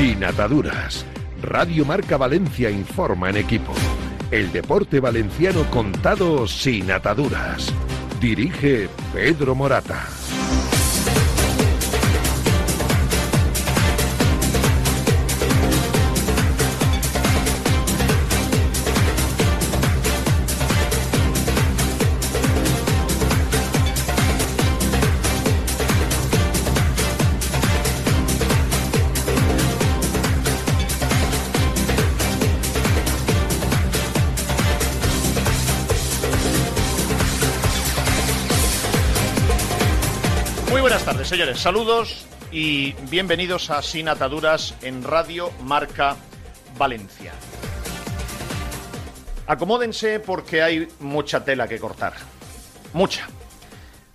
Sin ataduras. Radio Marca Valencia informa en equipo. El deporte valenciano contado sin ataduras. Dirige Pedro Morata. Señores, saludos y bienvenidos a Sin Ataduras en Radio Marca Valencia. Acomódense porque hay mucha tela que cortar. Mucha.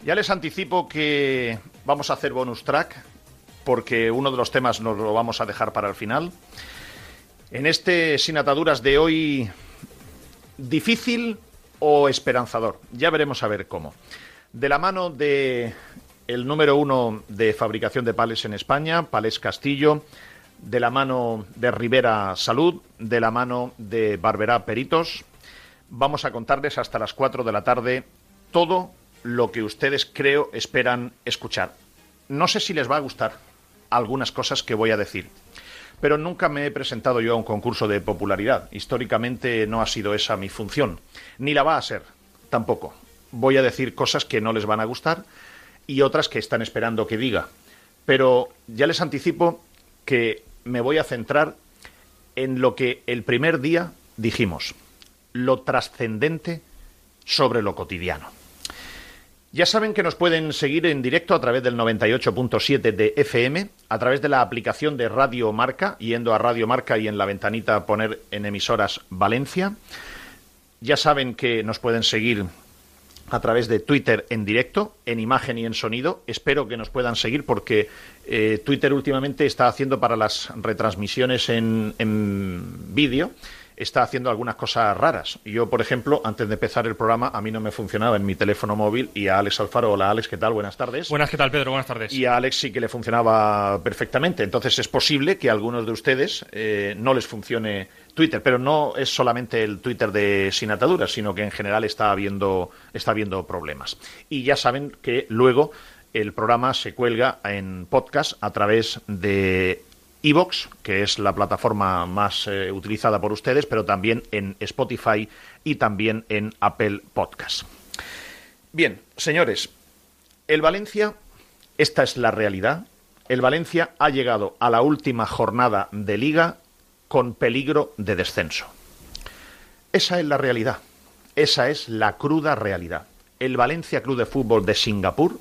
Ya les anticipo que vamos a hacer bonus track porque uno de los temas nos lo vamos a dejar para el final. En este Sin Ataduras de hoy, difícil o esperanzador. Ya veremos a ver cómo. De la mano de el número uno de fabricación de pales en España, Pales Castillo, de la mano de Rivera Salud, de la mano de Barberá Peritos. Vamos a contarles hasta las 4 de la tarde todo lo que ustedes creo esperan escuchar. No sé si les va a gustar algunas cosas que voy a decir, pero nunca me he presentado yo a un concurso de popularidad. Históricamente no ha sido esa mi función, ni la va a ser tampoco. Voy a decir cosas que no les van a gustar y otras que están esperando que diga. Pero ya les anticipo que me voy a centrar en lo que el primer día dijimos, lo trascendente sobre lo cotidiano. Ya saben que nos pueden seguir en directo a través del 98.7 de FM, a través de la aplicación de Radio Marca, yendo a Radio Marca y en la ventanita poner en emisoras Valencia. Ya saben que nos pueden seguir a través de Twitter en directo, en imagen y en sonido. Espero que nos puedan seguir porque eh, Twitter últimamente está haciendo para las retransmisiones en, en vídeo está haciendo algunas cosas raras. Yo, por ejemplo, antes de empezar el programa, a mí no me funcionaba en mi teléfono móvil y a Alex Alfaro, hola Alex, ¿qué tal? Buenas tardes. Buenas, ¿qué tal, Pedro? Buenas tardes. Y a Alex sí que le funcionaba perfectamente. Entonces es posible que a algunos de ustedes eh, no les funcione Twitter, pero no es solamente el Twitter de Sin Ataduras, sino que en general está habiendo, está habiendo problemas. Y ya saben que luego el programa se cuelga en podcast a través de Evox, que es la plataforma más eh, utilizada por ustedes, pero también en Spotify y también en Apple Podcast. Bien, señores, el Valencia, esta es la realidad. El Valencia ha llegado a la última jornada de liga con peligro de descenso. Esa es la realidad. Esa es la cruda realidad. El Valencia Club de Fútbol de Singapur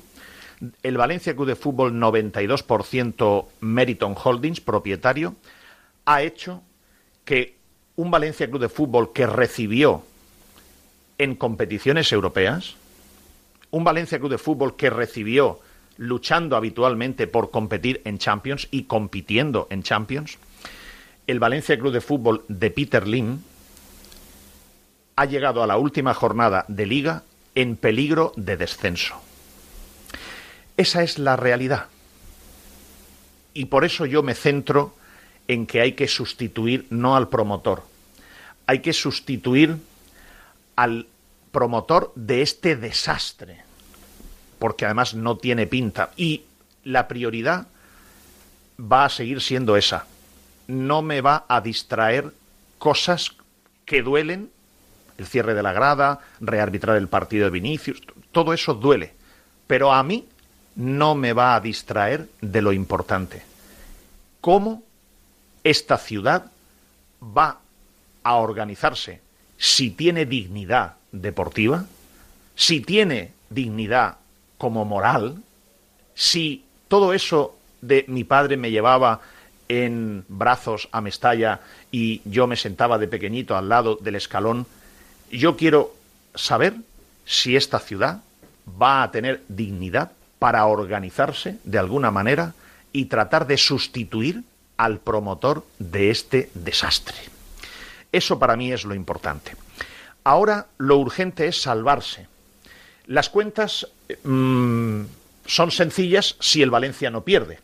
el Valencia Club de Fútbol 92% Meriton Holdings, propietario, ha hecho que un Valencia Club de Fútbol que recibió en competiciones europeas, un Valencia Club de Fútbol que recibió luchando habitualmente por competir en Champions y compitiendo en Champions, el Valencia Club de Fútbol de Peter Lim ha llegado a la última jornada de liga en peligro de descenso. Esa es la realidad. Y por eso yo me centro en que hay que sustituir no al promotor, hay que sustituir al promotor de este desastre, porque además no tiene pinta. Y la prioridad va a seguir siendo esa. No me va a distraer cosas que duelen, el cierre de la grada, rearbitrar el partido de Vinicius, todo eso duele. Pero a mí no me va a distraer de lo importante. ¿Cómo esta ciudad va a organizarse si tiene dignidad deportiva, si tiene dignidad como moral, si todo eso de mi padre me llevaba en brazos a Mestalla y yo me sentaba de pequeñito al lado del escalón, yo quiero saber si esta ciudad va a tener dignidad para organizarse de alguna manera y tratar de sustituir al promotor de este desastre. Eso para mí es lo importante. Ahora lo urgente es salvarse. Las cuentas mm, son sencillas si el Valencia no pierde.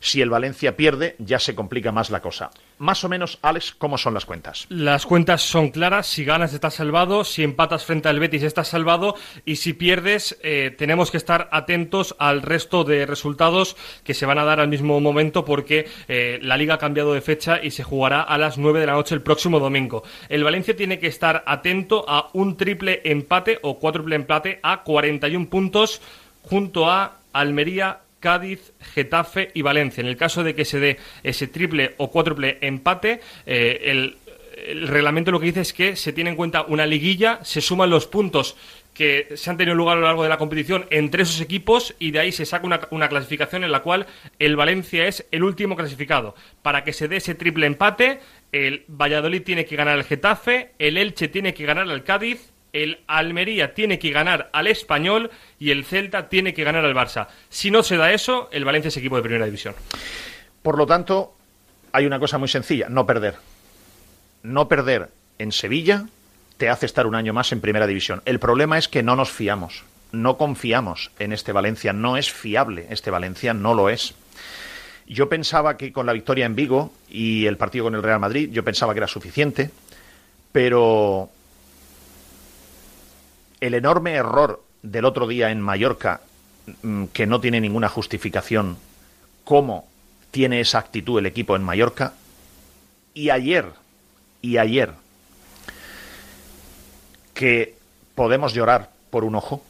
Si el Valencia pierde, ya se complica más la cosa. Más o menos, Alex, ¿cómo son las cuentas? Las cuentas son claras. Si ganas, estás salvado. Si empatas frente al Betis, estás salvado. Y si pierdes, eh, tenemos que estar atentos al resto de resultados que se van a dar al mismo momento porque eh, la liga ha cambiado de fecha y se jugará a las 9 de la noche el próximo domingo. El Valencia tiene que estar atento a un triple empate o cuádruple empate a 41 puntos junto a Almería, Cádiz, Getafe y Valencia. En el caso de que se dé ese triple o cuádruple empate, eh, el, reglamento lo que dice es que se tiene en cuenta una liguilla, se suman los puntos que se han tenido lugar a lo largo de la competición entre esos equipos y de ahí se saca una, una, clasificación en la cual el Valencia es el último clasificado. Para que se dé ese triple empate, el Valladolid tiene que ganar al Getafe, el Elche tiene que ganar al Cádiz, el Almería tiene que ganar al Español y el Celta tiene que ganar al Barça. Si no se da eso, el Valencia es equipo de primera división. Por lo tanto, hay una cosa muy sencilla, no perder. No perder en Sevilla te hace estar un año más en primera división. El problema es que no nos fiamos, no confiamos en este Valencia, no es fiable, este Valencia no lo es. Yo pensaba que con la victoria en Vigo y el partido con el Real Madrid, yo pensaba que era suficiente, pero el enorme error del otro día en Mallorca, mm, que no tiene ninguna justificación, cómo tiene esa actitud el equipo en Mallorca, y ayer, y ayer, que podemos llorar por un ojo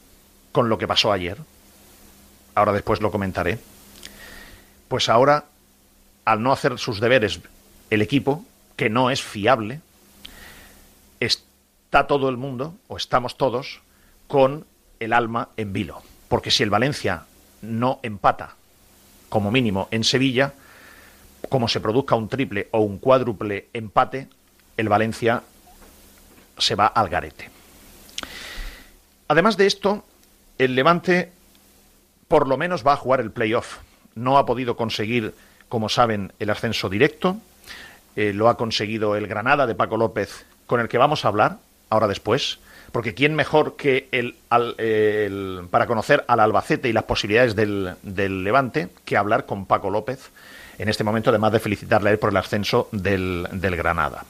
con lo que pasó ayer, ahora después lo comentaré, pues ahora, al no hacer sus deberes el equipo, que no es fiable, está todo el mundo, o estamos todos, con el alma en vilo. Porque si el Valencia no empata, como mínimo, en Sevilla, como se produzca un triple o un cuádruple empate, el Valencia se va al garete. Además de esto, el Levante por lo menos va a jugar el playoff. No ha podido conseguir, como saben, el ascenso directo. Eh, lo ha conseguido el Granada de Paco López, con el que vamos a hablar ahora después, porque ¿quién mejor que el, para conocer al Albacete y las posibilidades del, del, Levante que hablar con Paco López en este momento, además de felicitarle a él por el ascenso del, del Granada?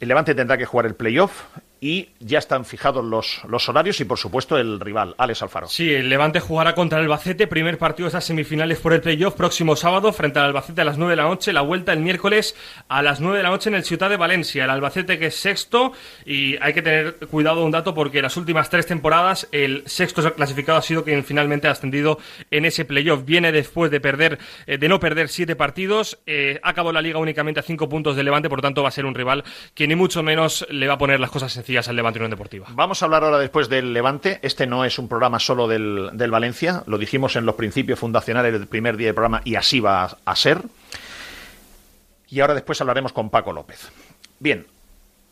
El Levante tendrá que jugar el playoff y ya están fijados los, los horarios y, por supuesto, el rival, Alex Alfaro. Sí, el Levante jugará contra el Albacete, primer partido de esas semifinales por el playoff, próximo sábado frente al Albacete a las 9 de la noche, la vuelta el miércoles a las 9 de la noche en el Ciudad de Valencia. El Albacete que es sexto y hay que tener cuidado un dato porque las últimas tres temporadas el sexto clasificado ha sido quien finalmente ha ascendido en ese playoff. Viene después de perder, eh, de no perder siete partidos, eh, acabó la liga únicamente a cinco puntos del Levante, por tanto va a ser un rival que ni mucho menos le va a poner las cosas sencillas Vamos a hablar ahora después del Levante. Este no es un programa solo del, Valencia, lo dijimos en los principios fundacionales del primer día del programa y así va a, ser. Y ahora después hablaremos con Paco López. Bien,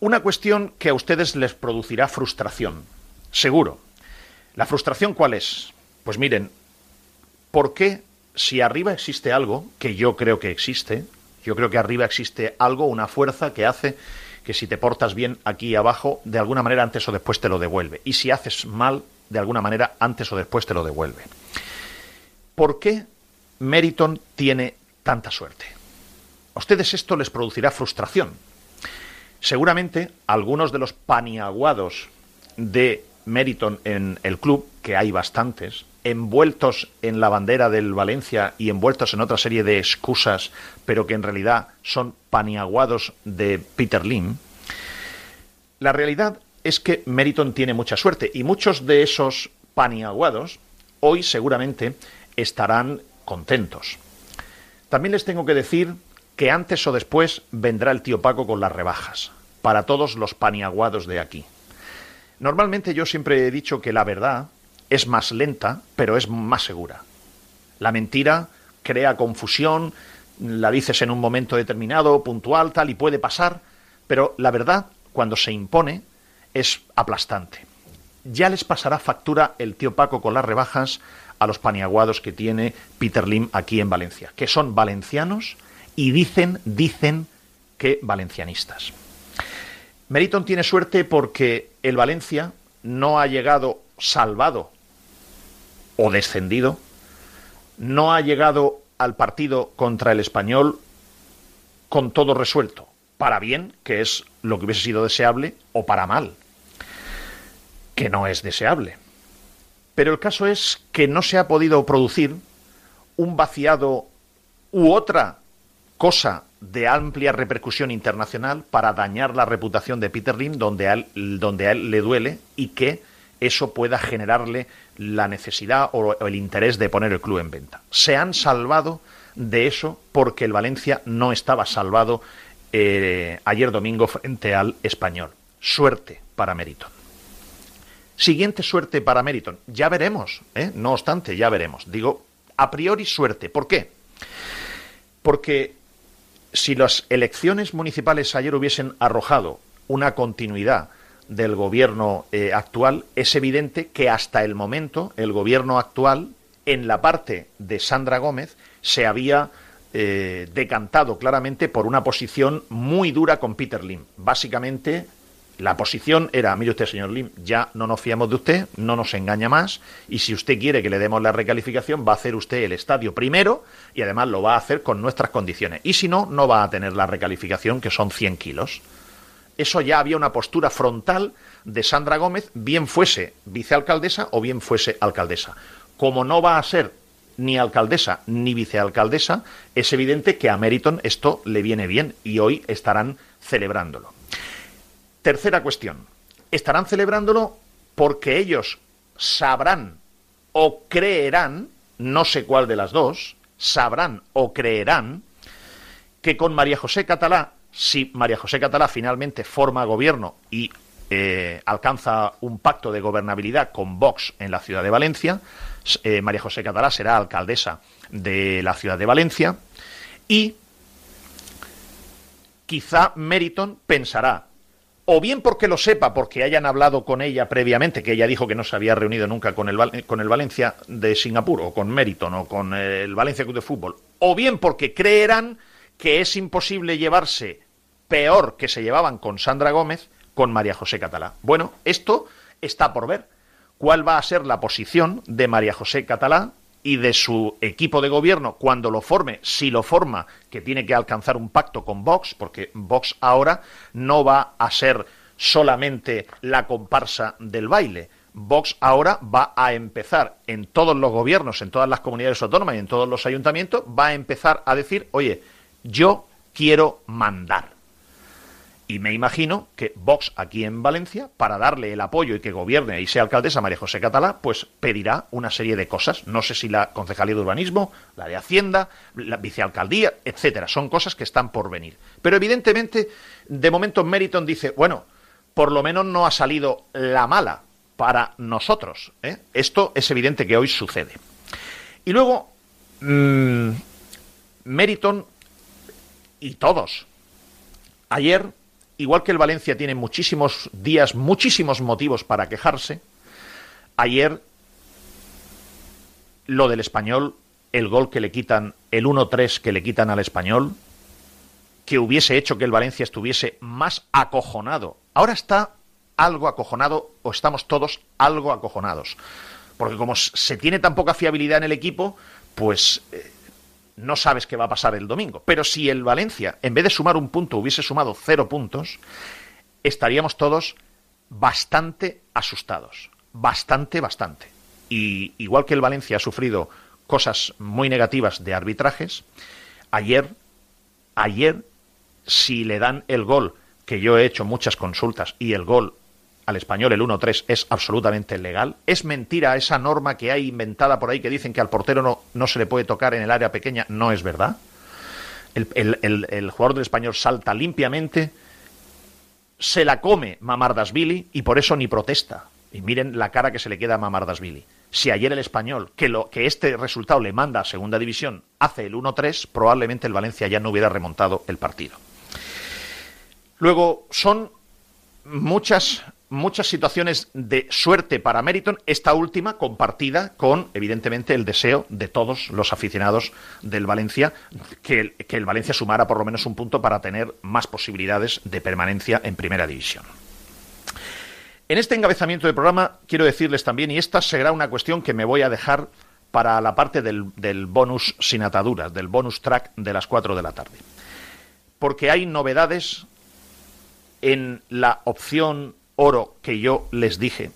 una cuestión que a ustedes les producirá frustración, seguro. ¿La frustración cuál es? Pues miren, ¿por qué si arriba existe algo, que yo creo que existe, yo creo que arriba existe algo, una fuerza que hace que si te portas bien aquí abajo, de alguna manera antes o después te lo devuelve. Y si haces mal, de alguna manera antes o después te lo devuelve. ¿Por qué Meriton tiene tanta suerte? A ustedes esto les producirá frustración. Seguramente algunos de los paniaguados de Meriton en el club, que hay bastantes, envueltos en la bandera del Valencia y envueltos en otra serie de excusas, pero que en realidad son paniaguados de Peter Lim, la realidad es que Meriton tiene mucha suerte y muchos de esos paniaguados hoy seguramente estarán contentos. También les tengo que decir que antes o después vendrá el tío Paco con las rebajas, para todos los paniaguados de aquí. Normalmente yo siempre he dicho que la verdad es más lenta, pero es más segura. La mentira crea confusión, la dices en un momento determinado, puntual, tal, y puede pasar, pero la verdad, cuando se impone, es aplastante. Ya les pasará factura el tío Paco con las rebajas a los paniaguados que tiene Peter Lim aquí en Valencia, que son valencianos y dicen, dicen que valencianistas. Meriton tiene suerte porque el Valencia no ha llegado salvado o descendido, no ha llegado al partido contra el español con todo resuelto, para bien, que es lo que hubiese sido deseable, o para mal, que no es deseable. Pero el caso es que no se ha podido producir un vaciado u otra cosa de amplia repercusión internacional para dañar la reputación de Peter Lim donde donde a él le duele y que eso pueda generarle la necesidad o el interés de poner el club en venta. Se han salvado de eso porque el Valencia no estaba salvado eh, ayer domingo frente al español. Suerte para Meriton. Siguiente suerte para Meriton. Ya veremos, ¿eh? no obstante, ya veremos. Digo, a priori suerte. ¿Por qué? Porque si las elecciones municipales ayer hubiesen arrojado una continuidad del gobierno eh, actual, es evidente que hasta el momento el gobierno actual, en la parte de Sandra Gómez, se había eh, decantado claramente por una posición muy dura con Peter Lim. Básicamente, la posición era, mire usted, señor Lim, ya no nos fiamos de usted, no nos engaña más, y si usted quiere que le demos la recalificación, va a hacer usted el estadio primero y además lo va a hacer con nuestras condiciones. Y si no, no va a tener la recalificación, que son 100 kilos. Eso ya había una postura frontal de Sandra Gómez, bien fuese vicealcaldesa o bien fuese alcaldesa. Como no va a ser ni alcaldesa ni vicealcaldesa, es evidente que a Meriton esto le viene bien y hoy estarán celebrándolo. Tercera cuestión. Estarán celebrándolo porque ellos sabrán o creerán, no sé cuál de las dos, sabrán o creerán que con María José Catalá si María José Catalá finalmente forma gobierno y eh, alcanza un pacto de gobernabilidad con Vox en la ciudad de Valencia, eh, María José Catalá será alcaldesa de la ciudad de Valencia y quizá Meriton pensará, o bien porque lo sepa, porque hayan hablado con ella previamente, que ella dijo que no se había reunido nunca con el, con el Valencia de Singapur, o con Meriton, o con el Valencia Club de Fútbol, o bien porque creerán que es imposible llevarse peor que se llevaban con Sandra Gómez con María José Catalá. Bueno, esto está por ver. ¿Cuál va a ser la posición de María José Catalá y de su equipo de gobierno cuando lo forme, si lo forma, que tiene que alcanzar un pacto con Vox, porque Vox ahora no va a ser solamente la comparsa del baile. Vox ahora va a empezar en todos los gobiernos, en todas las comunidades autónomas y en todos los ayuntamientos, va a empezar a decir, oye, yo quiero mandar. Y me imagino que Vox aquí en Valencia, para darle el apoyo y que gobierne y sea alcaldesa María José Catalá, pues pedirá una serie de cosas. No sé si la concejalía de urbanismo, la de Hacienda, la vicealcaldía, etcétera. Son cosas que están por venir. Pero evidentemente, de momento Meriton dice, bueno, por lo menos no ha salido la mala para nosotros. ¿eh? Esto es evidente que hoy sucede. Y luego, mmm, Meriton y todos. Ayer, igual que el Valencia tiene muchísimos días, muchísimos motivos para quejarse, ayer lo del español, el gol que le quitan, el 1-3 que le quitan al español, que hubiese hecho que el Valencia estuviese más acojonado. Ahora está algo acojonado o estamos todos algo acojonados. Porque como se tiene tan poca fiabilidad en el equipo, pues eh, no sabes qué va a pasar el domingo. Pero si el Valencia, en vez de sumar un punto, hubiese sumado cero puntos, estaríamos todos bastante asustados. Bastante, bastante. Y igual que el Valencia ha sufrido cosas muy negativas de arbitrajes, ayer, ayer, si le dan el gol, que yo he hecho muchas consultas, y el gol al español el 1-3 es absolutamente legal. Es mentira esa norma que hay inventada por ahí que dicen que al portero no, no se le puede tocar en el área pequeña. No es verdad. El, jugador del español salta limpiamente, se la come Mamardasvili y por eso ni protesta. Y miren la cara que se le queda a Mamardasvili. Si ayer el español, que, lo, que este resultado le manda a segunda división, hace el 1-3, probablemente el Valencia ya no hubiera remontado el partido. Luego, son muchas muchas situaciones de suerte para Meriton, esta última compartida con, evidentemente, el deseo de todos los aficionados del Valencia, que el, Valencia sumara por lo menos un punto para tener más posibilidades de permanencia en primera división. En este encabezamiento del programa quiero decirles también, y esta será una cuestión que me voy a dejar para la parte del, del bonus sin ataduras, del bonus track de las 4 de la tarde. Porque hay novedades en la opción oro que yo les dije.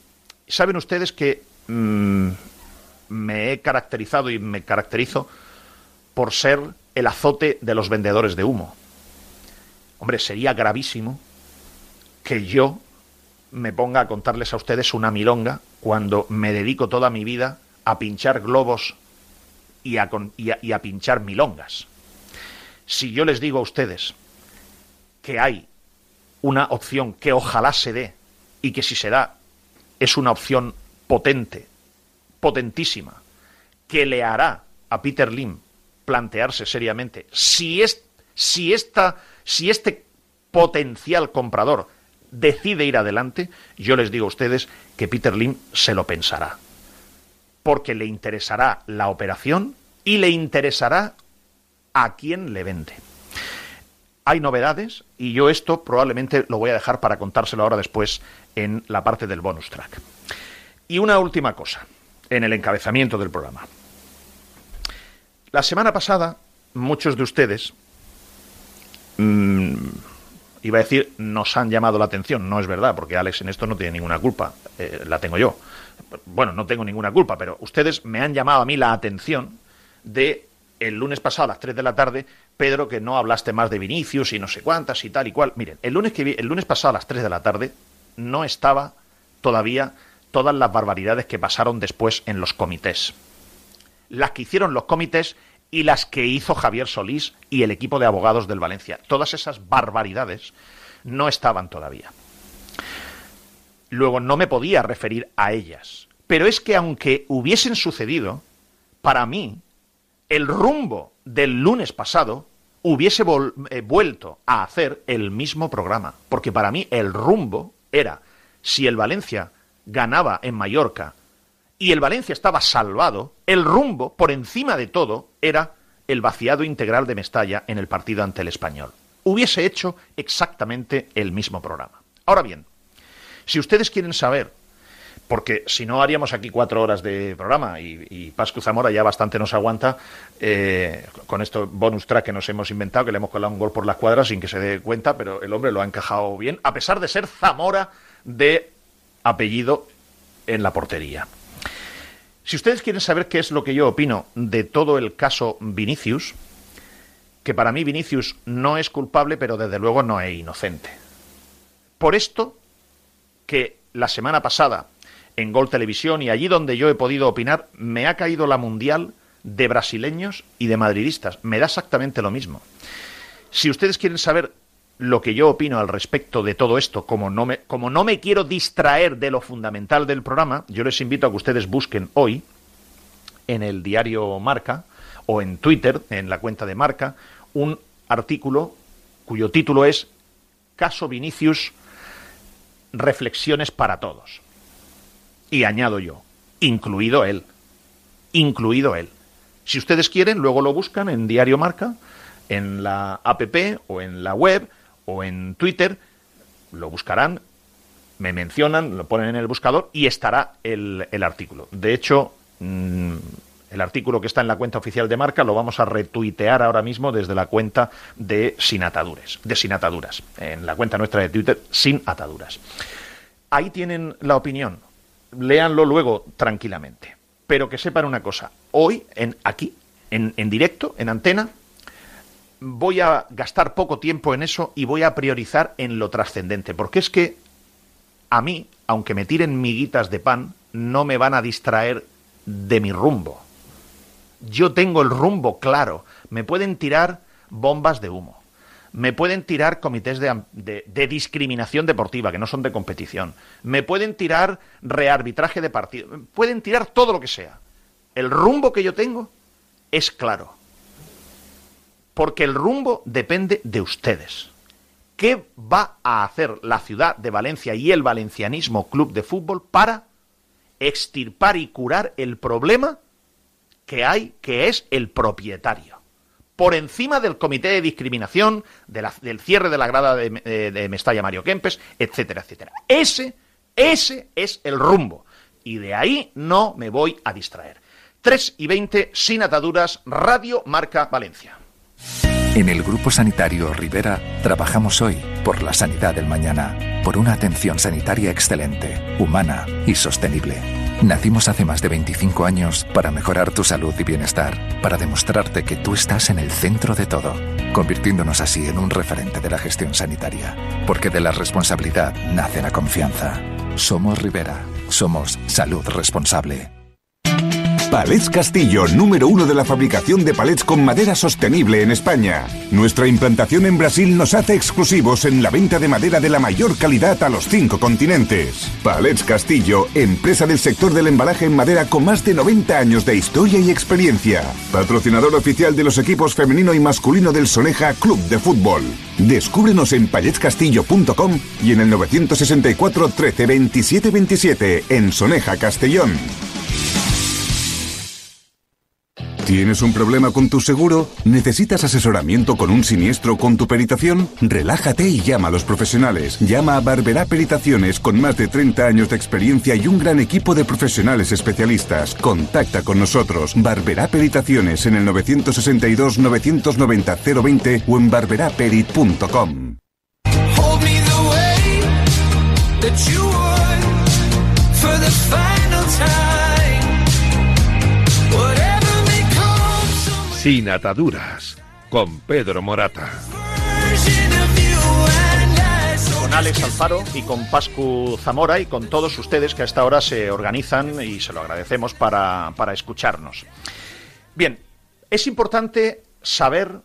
Saben ustedes que mm, me he caracterizado y me caracterizo por ser el azote de los vendedores de humo. Hombre, sería gravísimo que yo me ponga a contarles a ustedes una milonga cuando me dedico toda mi vida a pinchar globos y a, y a pinchar milongas. Si yo les digo a ustedes que hay una opción que ojalá se dé y que si se da es una opción potente, potentísima, que le hará a Peter Lim plantearse seriamente si, es, si, esta, si este potencial comprador decide ir adelante, yo les digo a ustedes que Peter Lim se lo pensará. Porque le interesará la operación y le interesará a quién le vende. Hay novedades y yo esto probablemente lo voy a dejar para contárselo ahora después en la parte del bonus track. Y una última cosa, en el encabezamiento del programa. La semana pasada, muchos de ustedes, mmm, iba a decir, nos han llamado la atención. No es verdad, porque Alex en esto no tiene ninguna culpa. Eh, la tengo yo. Bueno, no tengo ninguna culpa, pero ustedes me han llamado a mí la atención de el lunes pasado a las 3 de la tarde Pedro, que no hablaste más de Vinicius y no sé cuántas y tal y cual. Miren, el lunes, que vi, el lunes pasado a las 3 de la tarde no estaba todavía todas las barbaridades que pasaron después en los comités. Las que hicieron los comités y las que hizo Javier Solís y el equipo de abogados del Valencia. Todas esas barbaridades no estaban todavía. Luego no me podía referir a ellas. Pero es que aunque hubiesen sucedido, para mí el rumbo del lunes pasado hubiese eh, vuelto a hacer el mismo programa. Porque para mí el rumbo era, si el Valencia ganaba en Mallorca y el Valencia estaba salvado, el rumbo, por encima de todo, era el vaciado integral de Mestalla en el partido ante el español. Hubiese hecho exactamente el mismo programa. Ahora bien, si ustedes quieren saber porque si no haríamos aquí cuatro horas de programa y, Pascu Zamora ya bastante nos aguanta eh, con esto bonus track que nos hemos inventado, que le hemos colado un gol por las cuadras sin que se dé cuenta, pero el hombre lo ha encajado bien, a pesar de ser Zamora de apellido en la portería. Si ustedes quieren saber qué es lo que yo opino de todo el caso Vinicius, que para mí Vinicius no es culpable, pero desde luego no es inocente. Por esto que la semana pasada en Gol Televisión y allí donde yo he podido opinar, me ha caído la mundial de brasileños y de madridistas. Me da exactamente lo mismo. Si ustedes quieren saber lo que yo opino al respecto de todo esto, como no me, como no me quiero distraer de lo fundamental del programa, yo les invito a que ustedes busquen hoy en el diario Marca o en Twitter, en la cuenta de Marca, un artículo cuyo título es Caso Vinicius, Reflexiones para Todos. Y añado yo, incluido él, incluido él. Si ustedes quieren, luego lo buscan en Diario Marca, en la app o en la web o en Twitter, lo buscarán, me mencionan, lo ponen en el buscador y estará el, artículo. De hecho, mm, el artículo que está en la cuenta oficial de marca lo vamos a retuitear ahora mismo desde la cuenta de Sin Ataduras, de Sin Ataduras, en la cuenta nuestra de Twitter, Sin Ataduras. Ahí tienen la opinión léanlo luego tranquilamente. Pero que sepan una cosa, hoy, en, aquí, en, en directo, en antena, voy a gastar poco tiempo en eso y voy a priorizar en lo trascendente, porque es que a mí, aunque me tiren miguitas de pan, no me van a distraer de mi rumbo. Yo tengo el rumbo claro. Me pueden tirar bombas de humo me pueden tirar comités de, discriminación deportiva, que no son de competición, me pueden tirar rearbitraje de partido, pueden tirar todo lo que sea. El rumbo que yo tengo es claro, porque el rumbo depende de ustedes. ¿Qué va a hacer la ciudad de Valencia y el Valencianismo Club de Fútbol para extirpar y curar el problema que hay, que es el propietario? Por encima del comité de discriminación, del cierre de la grada de, Mestalla Mario Kempes, etcétera, etcétera. Ese, ese es el rumbo. Y de ahí no me voy a distraer. 3 y 20, sin ataduras, Radio Marca Valencia. En el Grupo Sanitario Rivera trabajamos hoy por la sanidad del mañana, por una atención sanitaria excelente, humana y sostenible. Nacimos hace más de 25 años para mejorar tu salud y bienestar, para demostrarte que tú estás en el centro de todo, convirtiéndonos así en un referente de la gestión sanitaria, porque de la responsabilidad nace la confianza. Somos Rivera, somos salud responsable. Palets Castillo, número uno de la fabricación de palets con madera sostenible en España. Nuestra implantación en Brasil nos hace exclusivos en la venta de madera de la mayor calidad a los cinco continentes. Palets Castillo, empresa del sector del embalaje en madera con más de 90 años de historia y experiencia. Patrocinador oficial de los equipos femenino y masculino del Soneja Club de Fútbol. Descúbrenos en paletscastillo.com y en el 964 13 27 27 en Soneja Castellón. ¿Tienes un problema con tu seguro? ¿Necesitas asesoramiento con un siniestro con tu peritación? Relájate y llama a los profesionales. Llama a Barberá Peritaciones con más de 30 años de experiencia y un gran equipo de profesionales especialistas. Contacta con nosotros. Barberá Peritaciones en el 962 990 020 o en barberaperit.com. Sin ataduras, con Pedro Morata. Con Alex Alfaro y con Pascu Zamora y con todos ustedes que a esta hora se organizan y se lo agradecemos para, para escucharnos. Bien, es importante saber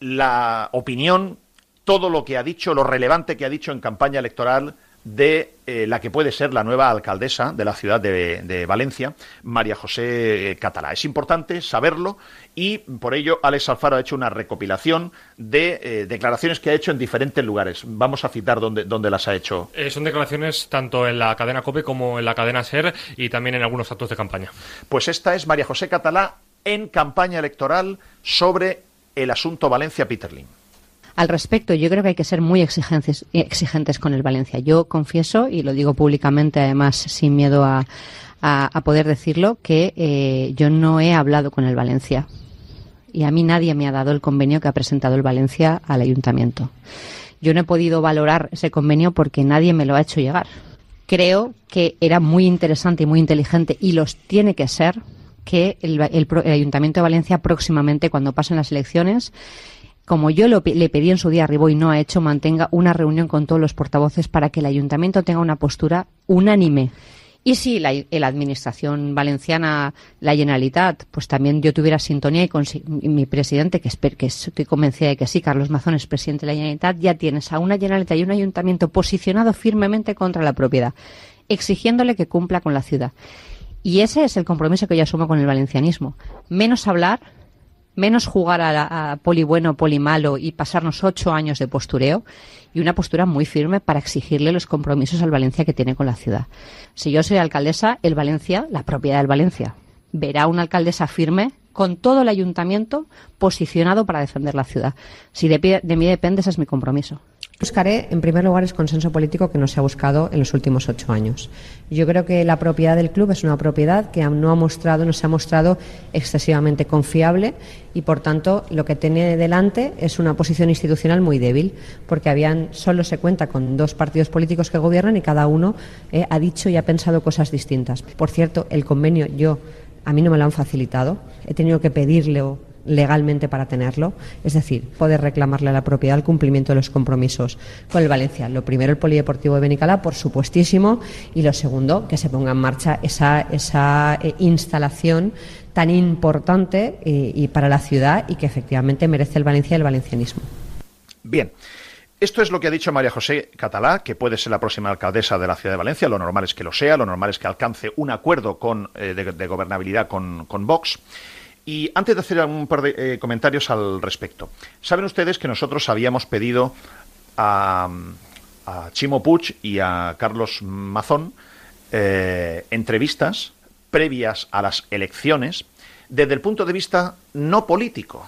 la opinión, todo lo que ha dicho, lo relevante que ha dicho en campaña electoral de eh, la que puede ser la nueva alcaldesa de la ciudad de, Valencia, María José eh, Catalá. Es importante saberlo y por ello Alex Alfaro ha hecho una recopilación de eh, declaraciones que ha hecho en diferentes lugares. Vamos a citar dónde, dónde las ha hecho. son declaraciones tanto en la cadena COPE como en la cadena SER y también en algunos actos de campaña. Pues esta es María José Catalá en campaña electoral sobre el asunto Valencia-Peterlin. Al respecto, yo creo que hay que ser muy exigentes, exigentes con el Valencia. Yo confieso, y lo digo públicamente, además, sin miedo a, poder decirlo, que eh, yo no he hablado con el Valencia. Y a mí nadie me ha dado el convenio que ha presentado el Valencia al ayuntamiento. Yo no he podido valorar ese convenio porque nadie me lo ha hecho llegar. Creo que era muy interesante y muy inteligente, y los tiene que ser, que el, el Ayuntamiento de Valencia próximamente, cuando pasen las elecciones, como yo le pedí en su día arriba y no ha hecho, mantenga una reunión con todos los portavoces para que el ayuntamiento tenga una postura unánime. Y si la, administración valenciana, la Generalitat, pues también yo tuviera sintonía y con mi presidente, que, que estoy convencida de que sí, Carlos Mazón es presidente de la Generalitat, ya tienes a una Generalitat y un ayuntamiento posicionado firmemente contra la propiedad, exigiéndole que cumpla con la ciudad. Y ese es el compromiso que yo asumo con el valencianismo. Menos hablar, menos jugar a, poli bueno, poli malo y pasarnos ocho años de postureo y una postura muy firme para exigirle los compromisos al Valencia que tiene con la ciudad. Si yo soy alcaldesa, el Valencia, la propiedad del Valencia, verá una alcaldesa firme con todo el ayuntamiento posicionado para defender la ciudad. Si de, de mí depende, ese es mi compromiso. Buscaré, en primer lugar, el consenso político que no se ha buscado en los últimos ocho años. Yo creo que la propiedad del club es una propiedad que no ha mostrado, no se ha mostrado excesivamente confiable y, por tanto, lo que tiene delante es una posición institucional muy débil, porque habían solo se cuenta con dos partidos políticos que gobiernan y cada uno eh, ha dicho y ha pensado cosas distintas. Por cierto, el convenio yo a mí no me lo han facilitado. He tenido que pedirle legalmente para tenerlo, es decir, poder reclamarle a la propiedad el cumplimiento de los compromisos con el Valencia. Lo primero, el Polideportivo de Benicalá, por supuestísimo, y lo segundo, que se ponga en marcha esa, esa eh, instalación tan importante eh, y para la ciudad y que efectivamente merece el Valencia y el valencianismo. Bien. Esto es lo que ha dicho María José Catalá, que puede ser la próxima alcaldesa de la ciudad de Valencia. Lo normal es que lo sea, lo normal es que alcance un acuerdo con, eh, de, gobernabilidad con, con Vox. Y antes de hacer un par de eh, comentarios al respecto, saben ustedes que nosotros habíamos pedido a, Chimo Puig y a Carlos Mazón eh, entrevistas previas a las elecciones desde el punto de vista no político,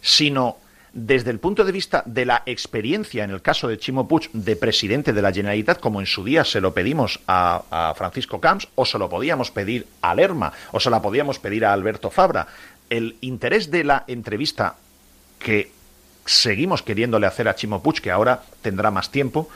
sino desde el punto de vista de la experiencia en el caso de Chimo Puig de presidente de la Generalitat, como en su día se lo pedimos a, Francisco Camps, o se lo podíamos pedir a Lerma, o se la podíamos pedir a Alberto Fabra, el interés de la entrevista que seguimos queriéndole hacer a Chimo Puig, que ahora tendrá más tiempo,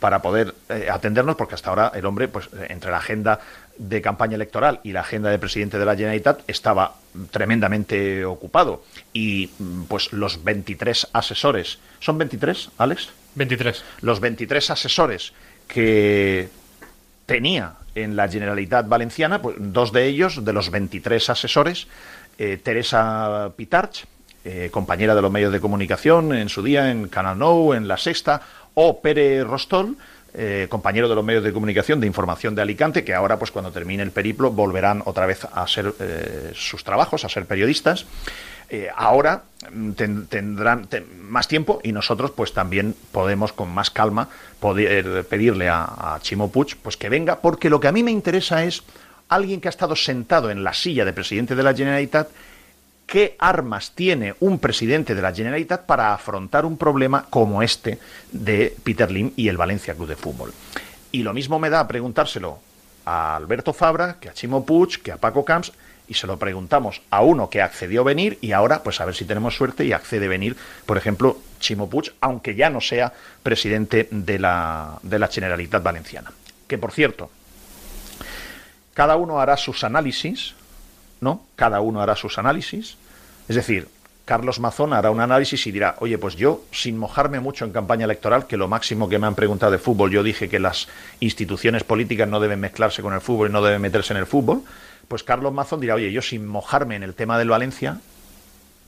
para poder eh, atendernos, porque hasta ahora el hombre, pues entre la agenda de campaña electoral y la agenda de presidente de la Generalitat estaba tremendamente ocupado. Y pues los 23 asesores, ¿son 23, Alex? 23. Los 23 asesores que tenía en la Generalitat Valenciana, pues dos de ellos, de los 23 asesores, eh, Teresa Pitarch, eh, compañera de los medios de comunicación en su día en Canal Nou, en La Sexta, o Pere Rostol, eh, compañero de los medios de comunicación de información de Alicante, que ahora, pues cuando termine el periplo, volverán otra vez a hacer eh, sus trabajos, a ser periodistas. Eh, ahora mm, tendrán más tiempo y nosotros, pues también podemos con más calma pedirle a, a Chimo Puig, pues que venga, porque lo que a mí me interesa es alguien que ha estado sentado en la silla de presidente de la Generalitat qué armas tiene un presidente de la Generalitat para afrontar un problema como este de Peter Lim y el Valencia Club de Fútbol. Y lo mismo me da preguntárselo a Alberto Fabra, que a Chimo Puig, que a Paco Camps, y se lo preguntamos a uno que accedió a venir y ahora pues a ver si tenemos suerte y accede a venir, por ejemplo, Chimo Puig, aunque ya no sea presidente de la, de la Generalitat Valenciana. Que por cierto, cada uno hará sus análisis ¿no? Cada uno hará sus análisis. Es decir, Carlos Mazón hará un análisis y dirá, oye, pues yo, sin mojarme mucho en campaña electoral, que lo máximo que me han preguntado de fútbol, yo dije que las instituciones políticas no deben mezclarse con el fútbol y no deben meterse en el fútbol, pues Carlos Mazón dirá, oye, yo sin mojarme en el tema del Valencia,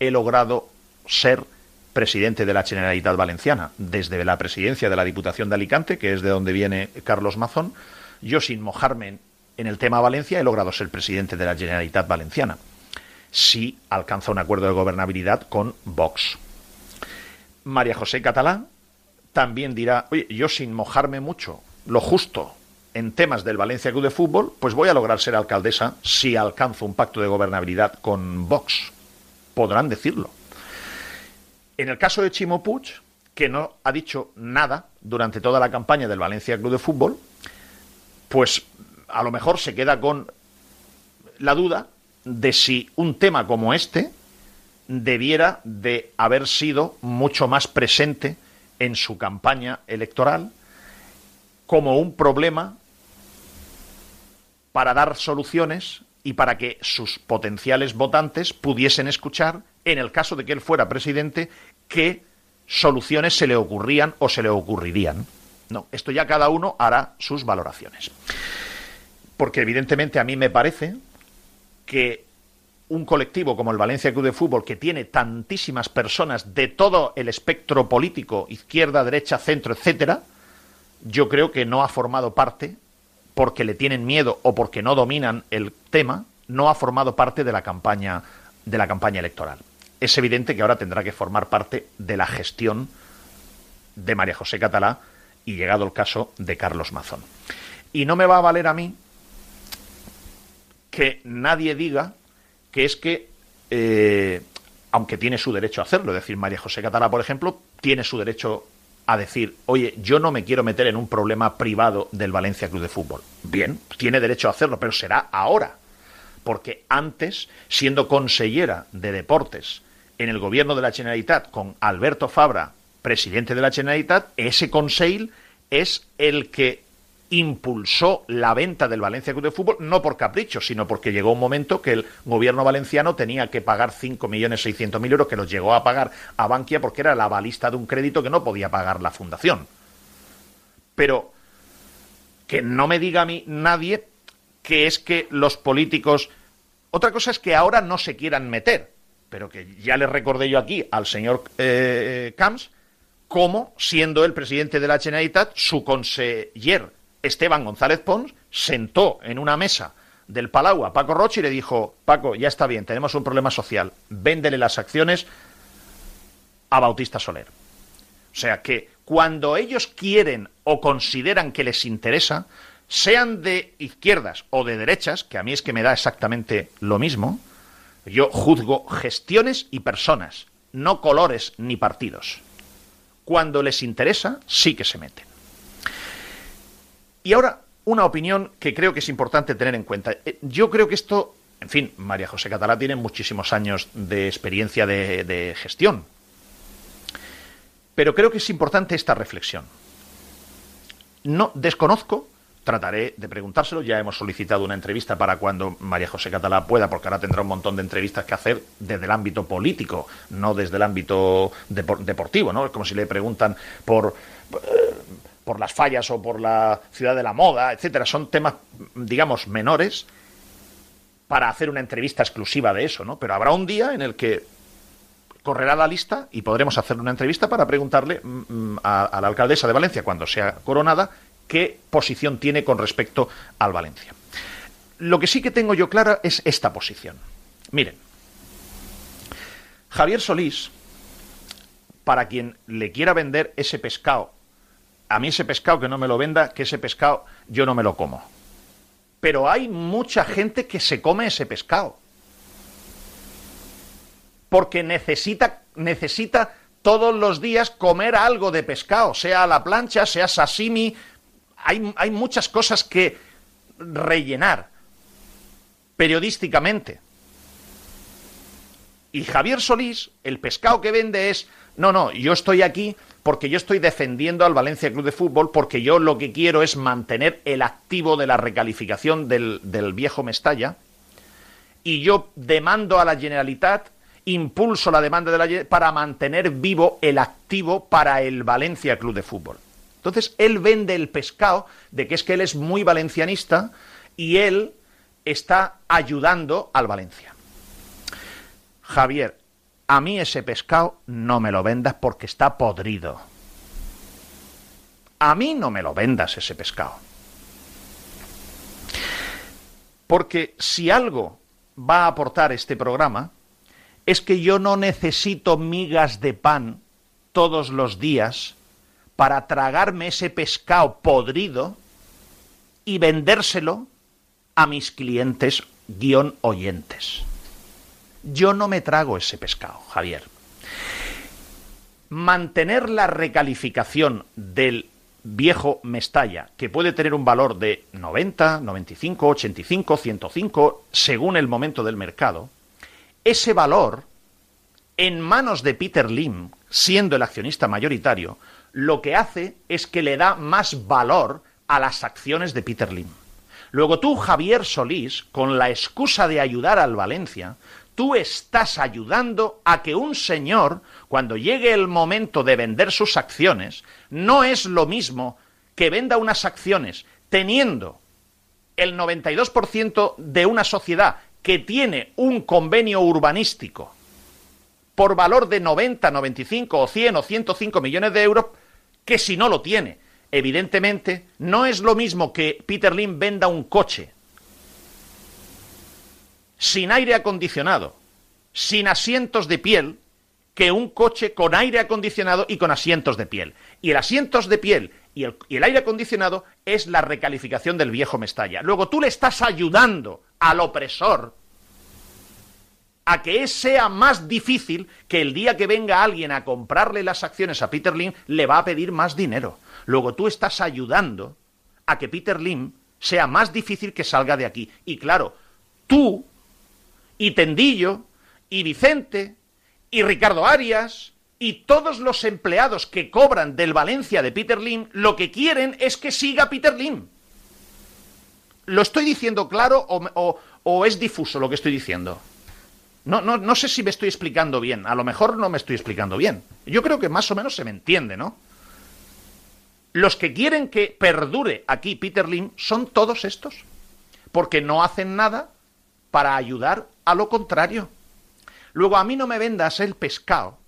he logrado ser presidente de la Generalitat Valenciana, desde la presidencia de la Diputación de Alicante, que es de donde viene Carlos Mazón, yo sin mojarme en el tema Valencia he logrado ser presidente de la Generalitat Valenciana. Si alcanza un acuerdo de gobernabilidad con Vox. María José Catalán también dirá, oye, yo sin mojarme mucho, lo justo en temas del Valencia Club de Fútbol, pues voy a lograr ser alcaldesa si alcanzo un pacto de gobernabilidad con Vox. Podrán decirlo. En el caso de Chimo Puig, que no ha dicho nada durante toda la campaña del Valencia Club de Fútbol, pues a lo mejor se queda con la duda de si un tema como este debiera de haber sido mucho más presente en su campaña electoral como un problema para dar soluciones y para que sus potenciales votantes pudiesen escuchar, en el caso de que él fuera presidente, qué soluciones se le ocurrían o se le ocurrirían. No, esto ya cada uno hará sus valoraciones porque evidentemente a mí me parece que un colectivo como el Valencia Club de Fútbol, que tiene tantísimas personas de todo el espectro político, izquierda, derecha, centro, etcétera, yo creo que no ha formado parte, porque le tienen miedo o porque no dominan el tema, no ha formado parte de la campaña, de la campaña electoral. Es evidente que ahora tendrá que formar parte de la gestión de María José Catalá y llegado el caso de Carlos Mazón. Y no me va a valer a mí que nadie diga que es que, eh, aunque tiene su derecho a hacerlo, es decir, María José Catalá, por ejemplo, tiene su derecho a decir, oye, yo no me quiero meter en un problema privado del Valencia Club de Fútbol. Bien, tiene derecho a hacerlo, pero será ahora. Porque antes, siendo consellera de deportes en el gobierno de la Generalitat con Alberto Fabra, presidente de la Generalitat, ese conseil es el que impulsó la venta del Valencia Club de Fútbol, no por capricho, sino porque llegó un momento que el gobierno valenciano tenía que pagar 5.600.000 euros, que los llegó a pagar a Bankia porque era la balista de un crédito que no podía pagar la fundación. Pero que no me diga a mí nadie que es que los políticos... Otra cosa es que ahora no se quieran meter, pero que ya le recordé yo aquí al señor eh, Camps, como, siendo el presidente de la Generalitat, su conseller Esteban González Pons sentó en una mesa del Palau a Paco Roche y le dijo, Paco, ya está bien, tenemos un problema social, véndele las acciones a Bautista Soler. O sea que cuando ellos quieren o consideran que les interesa, sean de izquierdas o de derechas, que a mí es que me da exactamente lo mismo, yo juzgo gestiones y personas, no colores ni partidos. Cuando les interesa, sí que se meten. Y ahora, una opinión que creo que es importante tener en cuenta. Eh, yo creo que esto, en fin, María José Catalá tiene muchísimos años de experiencia de, gestión. Pero creo que es importante esta reflexión. No desconozco trataré de preguntárselo. Ya hemos solicitado una entrevista para cuando María José Catalá pueda, porque ahora tendrá un montón de entrevistas que hacer desde el ámbito político, no desde el ámbito deportivo, ¿no? Es como si le preguntan por eh, por las fallas o por la ciudad de la moda, etcétera. Son temas, digamos, menores para hacer una entrevista exclusiva de eso, ¿no? Pero habrá un día en el que correrá la lista y podremos hacer una entrevista para preguntarle mm, mm, a la alcaldesa de Valencia, cuando sea coronada, qué posición tiene con respecto al Valencia. Lo que sí que tengo yo clara es esta posición. Miren, Javier Solís, para quien le quiera vender ese pescado, a mí ese pescado que no me lo venda, que ese pescado yo no me lo como. Pero hay mucha gente que se come ese pescado. Porque necesita, necesita todos los días comer algo de pescado, sea a la plancha, sea sashimi, hay, muchas cosas que rellenar periodísticamente. Y Javier Solís, el pescado que vende es, no, no, yo estoy aquí porque yo estoy defendiendo al Valencia Club de Fútbol, porque yo lo que quiero es mantener el activo de la recalificación del, viejo Mestalla, y yo demando a la Generalitat, impulso la demanda de la para mantener vivo el activo para el Valencia Club de Fútbol. Entonces, él vende el pescado de que es que él es muy valencianista y él está ayudando al Valencia. Javier, a mí ese pescado no me lo vendas porque está podrido. A mí no me lo vendas ese pescado. Porque si algo va a aportar este programa, es que yo no necesito migas de pan todos los días para tragarme ese pescado podrido y vendérselo a mis clientes guion oyentes. Yo no me trago ese pescado, Javier. Mantener la recalificación del viejo Mestalla, que puede tener un valor de 90, 95, 85, 105, según el momento del mercado, ese valor, en manos de Peter Lim, siendo el accionista mayoritario, lo que hace es que le da más valor a las acciones de Peter Lim. Luego tú, Javier Solís, con la excusa de ayudar al Valencia, tú estás ayudando a que un señor, cuando llegue el momento de vender sus acciones, no es lo mismo que venda unas acciones teniendo el 92% de una sociedad que tiene un convenio urbanístico por valor de 90, 95 o 100 o 105 millones de euros que si no lo tiene. Evidentemente, no es lo mismo que Peter Lim venda un coche sin aire acondicionado, sin asientos de piel, que un coche con aire acondicionado y con asientos de piel. Y el asientos de piel y el, aire acondicionado es la recalificación del viejo Mestalla. Luego tú le estás ayudando al opresor a que sea más difícil que el día que venga alguien a comprarle las acciones a Peter Lim le va a pedir más dinero. Luego tú estás ayudando a que Peter Lim sea más difícil que salga de aquí. Y claro, tú y Tendillo y Vicente y Ricardo Arias y todos los empleados que cobran del Valencia de Peter Lim lo que quieren es que siga Peter Lim. ¿Lo estoy diciendo claro o, es difuso lo que estoy diciendo? No, no, no sé si me estoy explicando bien. A lo mejor no me estoy explicando bien. Yo creo que más o menos se me entiende, ¿no? Los que quieren que perdure aquí Peter Lim son todos estos. Porque no hacen nada para ayudar a lo contrario. Luego a mí no me vendas el pescado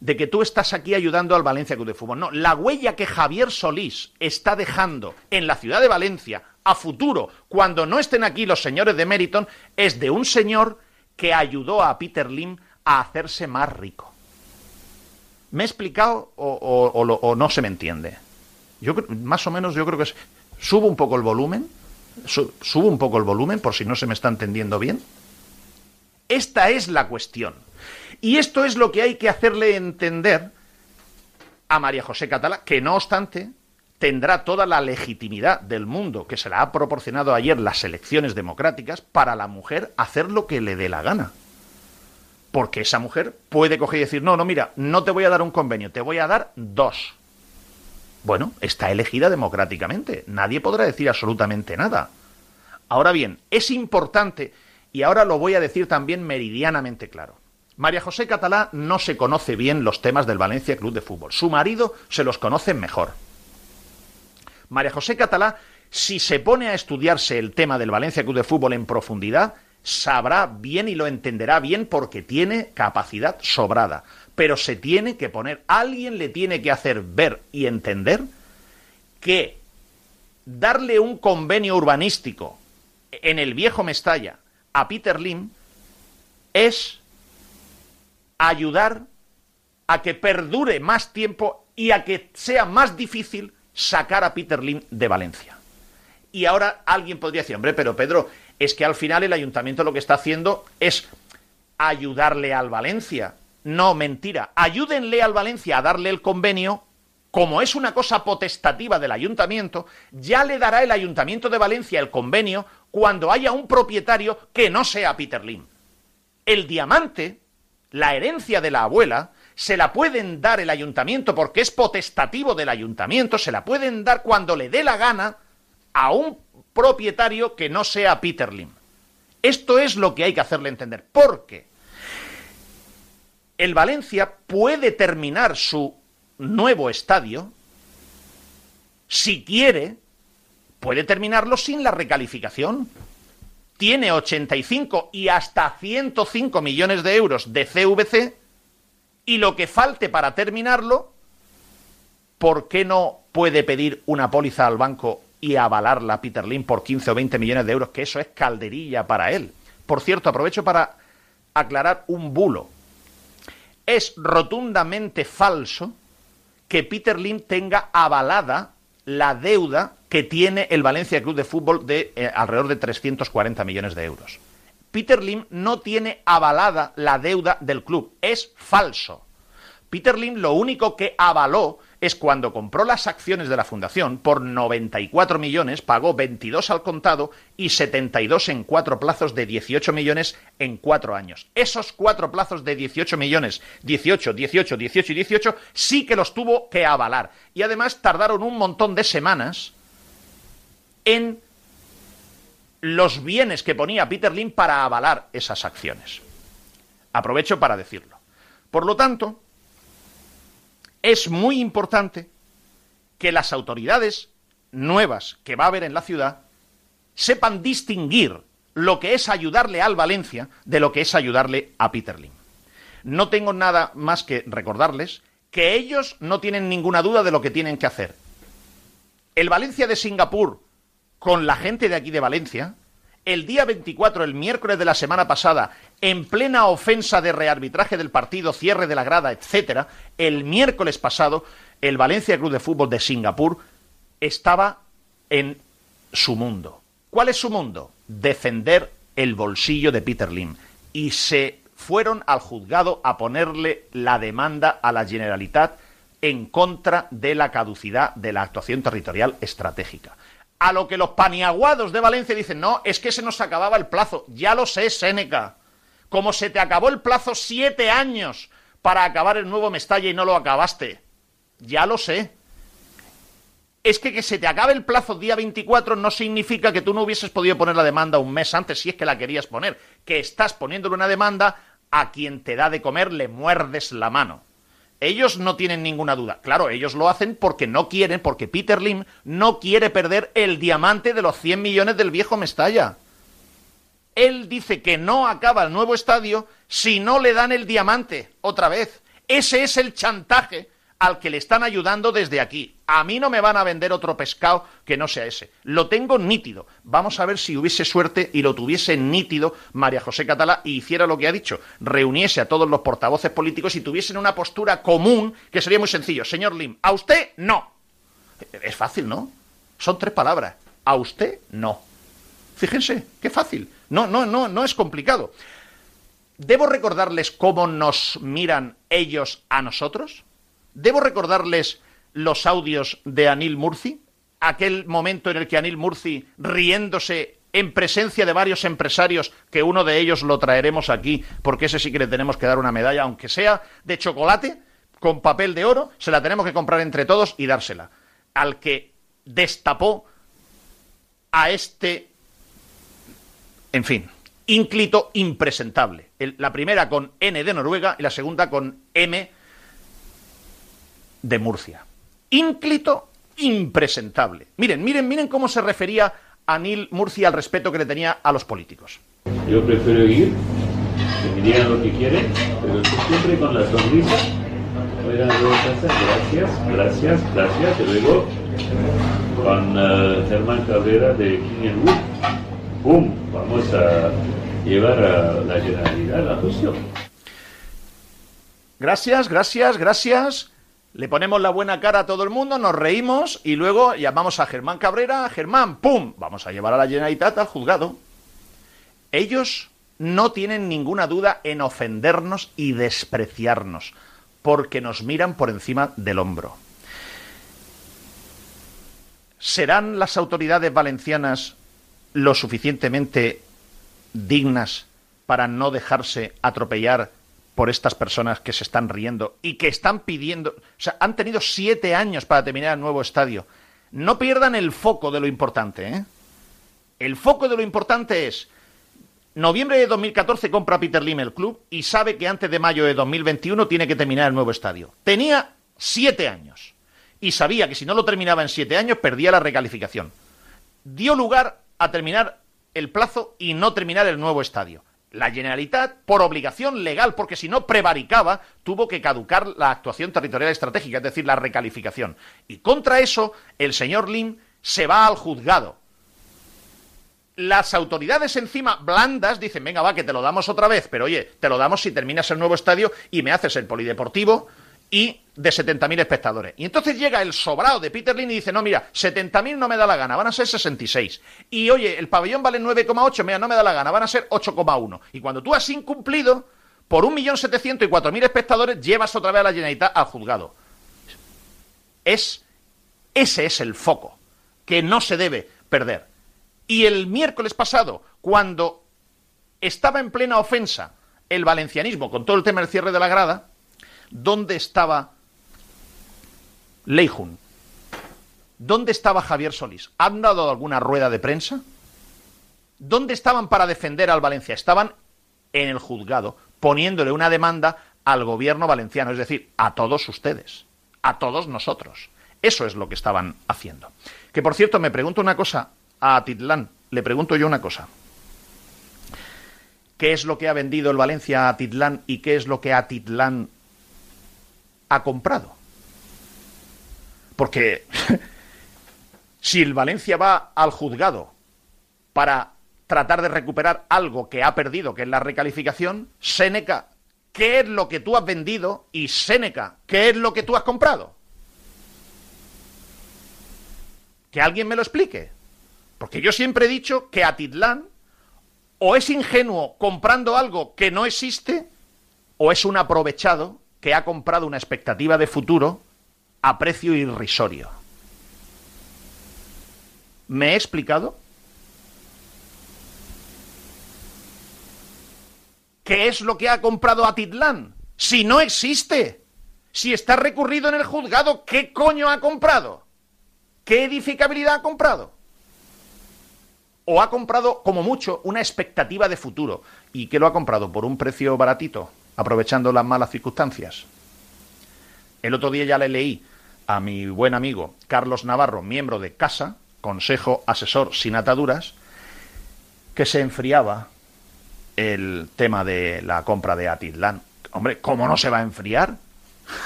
de que tú estás aquí ayudando al Valencia Club de Fútbol. No, la huella que Javier Solís está dejando en la ciudad de Valencia a futuro, cuando no estén aquí los señores de Meriton, es de un señor que ayudó a Peter Lim a hacerse más rico. ¿Me he explicado o, no se me entiende? Yo más o menos yo creo que es, subo un poco el volumen, subo un poco el volumen por si no se me está entendiendo bien. Esta es la cuestión. Y esto es lo que hay que hacerle entender a María José Catalá, que no obstante tendrá toda la legitimidad del mundo que se le ha proporcionado ayer las elecciones democráticas para la mujer hacer lo que le dé la gana. Porque esa mujer puede coger y decir, no, no, mira, no te voy a dar un convenio, te voy a dar dos. Bueno, está elegida democráticamente. Nadie podrá decir absolutamente nada. Ahora bien, es importante, y ahora lo voy a decir también meridianamente claro. María José Catalá no se conoce bien los temas del Valencia Club de Fútbol. Su marido se los conoce mejor. María José Catalá, si se pone a estudiarse el tema del Valencia Club de Fútbol en profundidad, sabrá bien y lo entenderá bien porque tiene capacidad sobrada. Pero se tiene que poner, alguien le tiene que hacer ver y entender que darle un convenio urbanístico en el viejo Mestalla a Peter Lim es ayudar a que perdure más tiempo y a que sea más difícil sacar a Peter Lim de Valencia. Y ahora alguien podría decir, hombre, pero Pedro, es que al final el ayuntamiento lo que está haciendo es ayudarle al Valencia. No, mentira. Ayúdenle al Valencia a darle el convenio. Como es una cosa potestativa del ayuntamiento, ya le dará el ayuntamiento de Valencia el convenio cuando haya un propietario que no sea Peter Lim. El diamante, la herencia de la abuela, se la pueden dar el ayuntamiento porque es potestativo del ayuntamiento, se la pueden dar cuando le dé la gana a un propietario que no sea Peter Lim. Esto es lo que hay que hacerle entender. Porque el Valencia puede terminar su nuevo estadio, si quiere, puede terminarlo sin la recalificación. Tiene 85 y hasta 105 millones de euros de CVC y lo que falte para terminarlo, ¿por qué no puede pedir una póliza al banco y avalarla a Peter Lim por 15 o 20 millones de euros? Que eso es calderilla para él. Por cierto, aprovecho para aclarar un bulo. Es rotundamente falso que Peter Lim tenga avalada la deuda que tiene el Valencia Club de Fútbol de eh, alrededor de 340 millones de euros. Peter Lim no tiene avalada la deuda del club. Es falso. Peter Lim lo único que avaló es cuando compró las acciones de la fundación por 94 millones, pagó 22 al contado y 72 en cuatro plazos de 18 millones en cuatro años. Esos cuatro plazos de 18 millones, 18, 18, 18 y 18, sí que los tuvo que avalar. Y además tardaron un montón de semanas en los bienes que ponía Peter Lim para avalar esas acciones. Aprovecho para decirlo. Por lo tanto, es muy importante que las autoridades nuevas que va a haber en la ciudad sepan distinguir lo que es ayudarle al Valencia de lo que es ayudarle a Peter Lim. No tengo nada más que recordarles que ellos no tienen ninguna duda de lo que tienen que hacer. El Valencia de Singapur con la gente de aquí de Valencia, el día 24, el miércoles de la semana pasada, en plena ofensa de rearbitraje del partido, cierre de la grada, etcétera, el miércoles pasado, el Valencia Club de Fútbol de Singapur estaba en su mundo. ¿Cuál es su mundo? Defender el bolsillo de Peter Lim. Y se fueron al juzgado a ponerle la demanda a la Generalitat en contra de la caducidad de la actuación territorial estratégica. A lo que los paniaguados de Valencia dicen, no, es que se nos acababa el plazo. Ya lo sé, Séneca. Como se te acabó el plazo siete años para acabar el nuevo Mestalla y no lo acabaste. Ya lo sé. Es que que se te acabe el plazo día 24 no significa que tú no hubieses podido poner la demanda un mes antes si es que la querías poner. Que estás poniéndole una demanda a quien te da de comer le muerdes la mano. Ellos no tienen ninguna duda. Claro, ellos lo hacen porque no quieren, porque Peter Lim no quiere perder el diamante de los 100 millones del viejo Mestalla. Él dice que no acaba el nuevo estadio si no le dan el diamante otra vez. Ese es el chantaje al que le están ayudando desde aquí. A mí no me van a vender otro pescado que no sea ese. Lo tengo nítido. Vamos a ver si hubiese suerte y lo tuviese nítido María José Catalá y hiciera lo que ha dicho. Reuniese a todos los portavoces políticos y tuviesen una postura común que sería muy sencillo. Señor Lim, a usted no. Es fácil, ¿no? Son tres palabras. A usted no. Fíjense, qué fácil. No, no, no, no es complicado. ¿Debo recordarles cómo nos miran ellos a nosotros? ¿Debo recordarles los audios de Anil Murci? Aquel momento en el que Anil Murci, riéndose en presencia de varios empresarios, que uno de ellos lo traeremos aquí, porque ese sí que le tenemos que dar una medalla, aunque sea de chocolate, con papel de oro, se la tenemos que comprar entre todos y dársela. Al que destapó a este, en fin, ínclito impresentable. la primera con N de Noruega y la segunda con M de Murcia. Ínclito impresentable. Miren, miren, miren cómo se refería Anil Murcia al respeto que le tenía a los políticos. Yo prefiero ir, que me digan lo que quieren, pero siempre con la sonrisa. gracias, gracias, gracias. Y luego con uh, Germán Cabrera de King Wood, ¡pum! Vamos a llevar a la Generalidad la fusión. Gracias, gracias, gracias. Le ponemos la buena cara a todo el mundo, nos reímos y luego llamamos a Germán Cabrera, Germán, ¡pum! Vamos a llevar a la Generalitat al juzgado. Ellos no tienen ninguna duda en ofendernos y despreciarnos, porque nos miran por encima del hombro. ¿Serán las autoridades valencianas lo suficientemente dignas para no dejarse atropellar por estas personas que se están riendo y que están pidiendo, o sea, han tenido siete años para terminar el nuevo estadio. No pierdan el foco de lo importante, ¿eh? El foco de lo importante es, noviembre de 2014 compra Peter Lim el club y sabe que antes de mayo de 2021 tiene que terminar el nuevo estadio. Tenía siete años y sabía que si no lo terminaba en siete años perdía la recalificación. Dio lugar a terminar el plazo y no terminar el nuevo estadio. La Generalitat, por obligación legal, porque si no prevaricaba, tuvo que caducar la actuación territorial estratégica, es decir, la recalificación. Y contra eso, el señor Lim se va al juzgado. Las autoridades encima blandas dicen, venga, va, que te lo damos otra vez, pero oye, te lo damos si terminas el nuevo estadio y me haces el polideportivo y de 70.000 espectadores. Y entonces llega el sobrado de Peter Lin y dice, no, mira, 70.000 no me da la gana, van a ser 66. Y oye, el pabellón vale 9,8, mira, no me da la gana, van a ser 8,1. Y cuando tú has incumplido, por 1.700.000 y 4.000 espectadores, llevas otra vez a la Generalitat al juzgado. Es, ese es el foco, que no se debe perder. Y el miércoles pasado, cuando estaba en plena ofensa el valencianismo con todo el tema del cierre de la grada, ¿dónde estaba Leijun? ¿Dónde estaba Javier Solís? ¿Han dado alguna rueda de prensa? ¿Dónde estaban para defender al Valencia? Estaban en el juzgado, poniéndole una demanda al gobierno valenciano, es decir, a todos ustedes, a todos nosotros. Eso es lo que estaban haciendo. Que por cierto, me pregunto una cosa a Atitlán, le pregunto yo una cosa. ¿Qué es lo que ha vendido el Valencia a Atitlán y qué es lo que Atitlán ha comprado. Porque si el Valencia va al juzgado para tratar de recuperar algo que ha perdido, que es la recalificación, Séneca, ¿qué es lo que tú has vendido? Y Séneca, ¿qué es lo que tú has comprado? Que alguien me lo explique. Porque yo siempre he dicho que Atitlán o es ingenuo comprando algo que no existe, o es un aprovechado que ha comprado una expectativa de futuro a precio irrisorio. ¿Me he explicado? ¿Qué es lo que ha comprado Atitlán? Si no existe, si está recurrido en el juzgado, ¿qué coño ha comprado? ¿Qué edificabilidad ha comprado? O ha comprado, como mucho, una expectativa de futuro. ¿Y qué lo ha comprado? ¿Por un precio baratito? Aprovechando las malas circunstancias. El otro día ya le leí a mi buen amigo Carlos Navarro, miembro de Casa, Consejo Asesor Sin Ataduras, que se enfriaba el tema de la compra de Atitlán. Hombre, ¿cómo no se va a enfriar?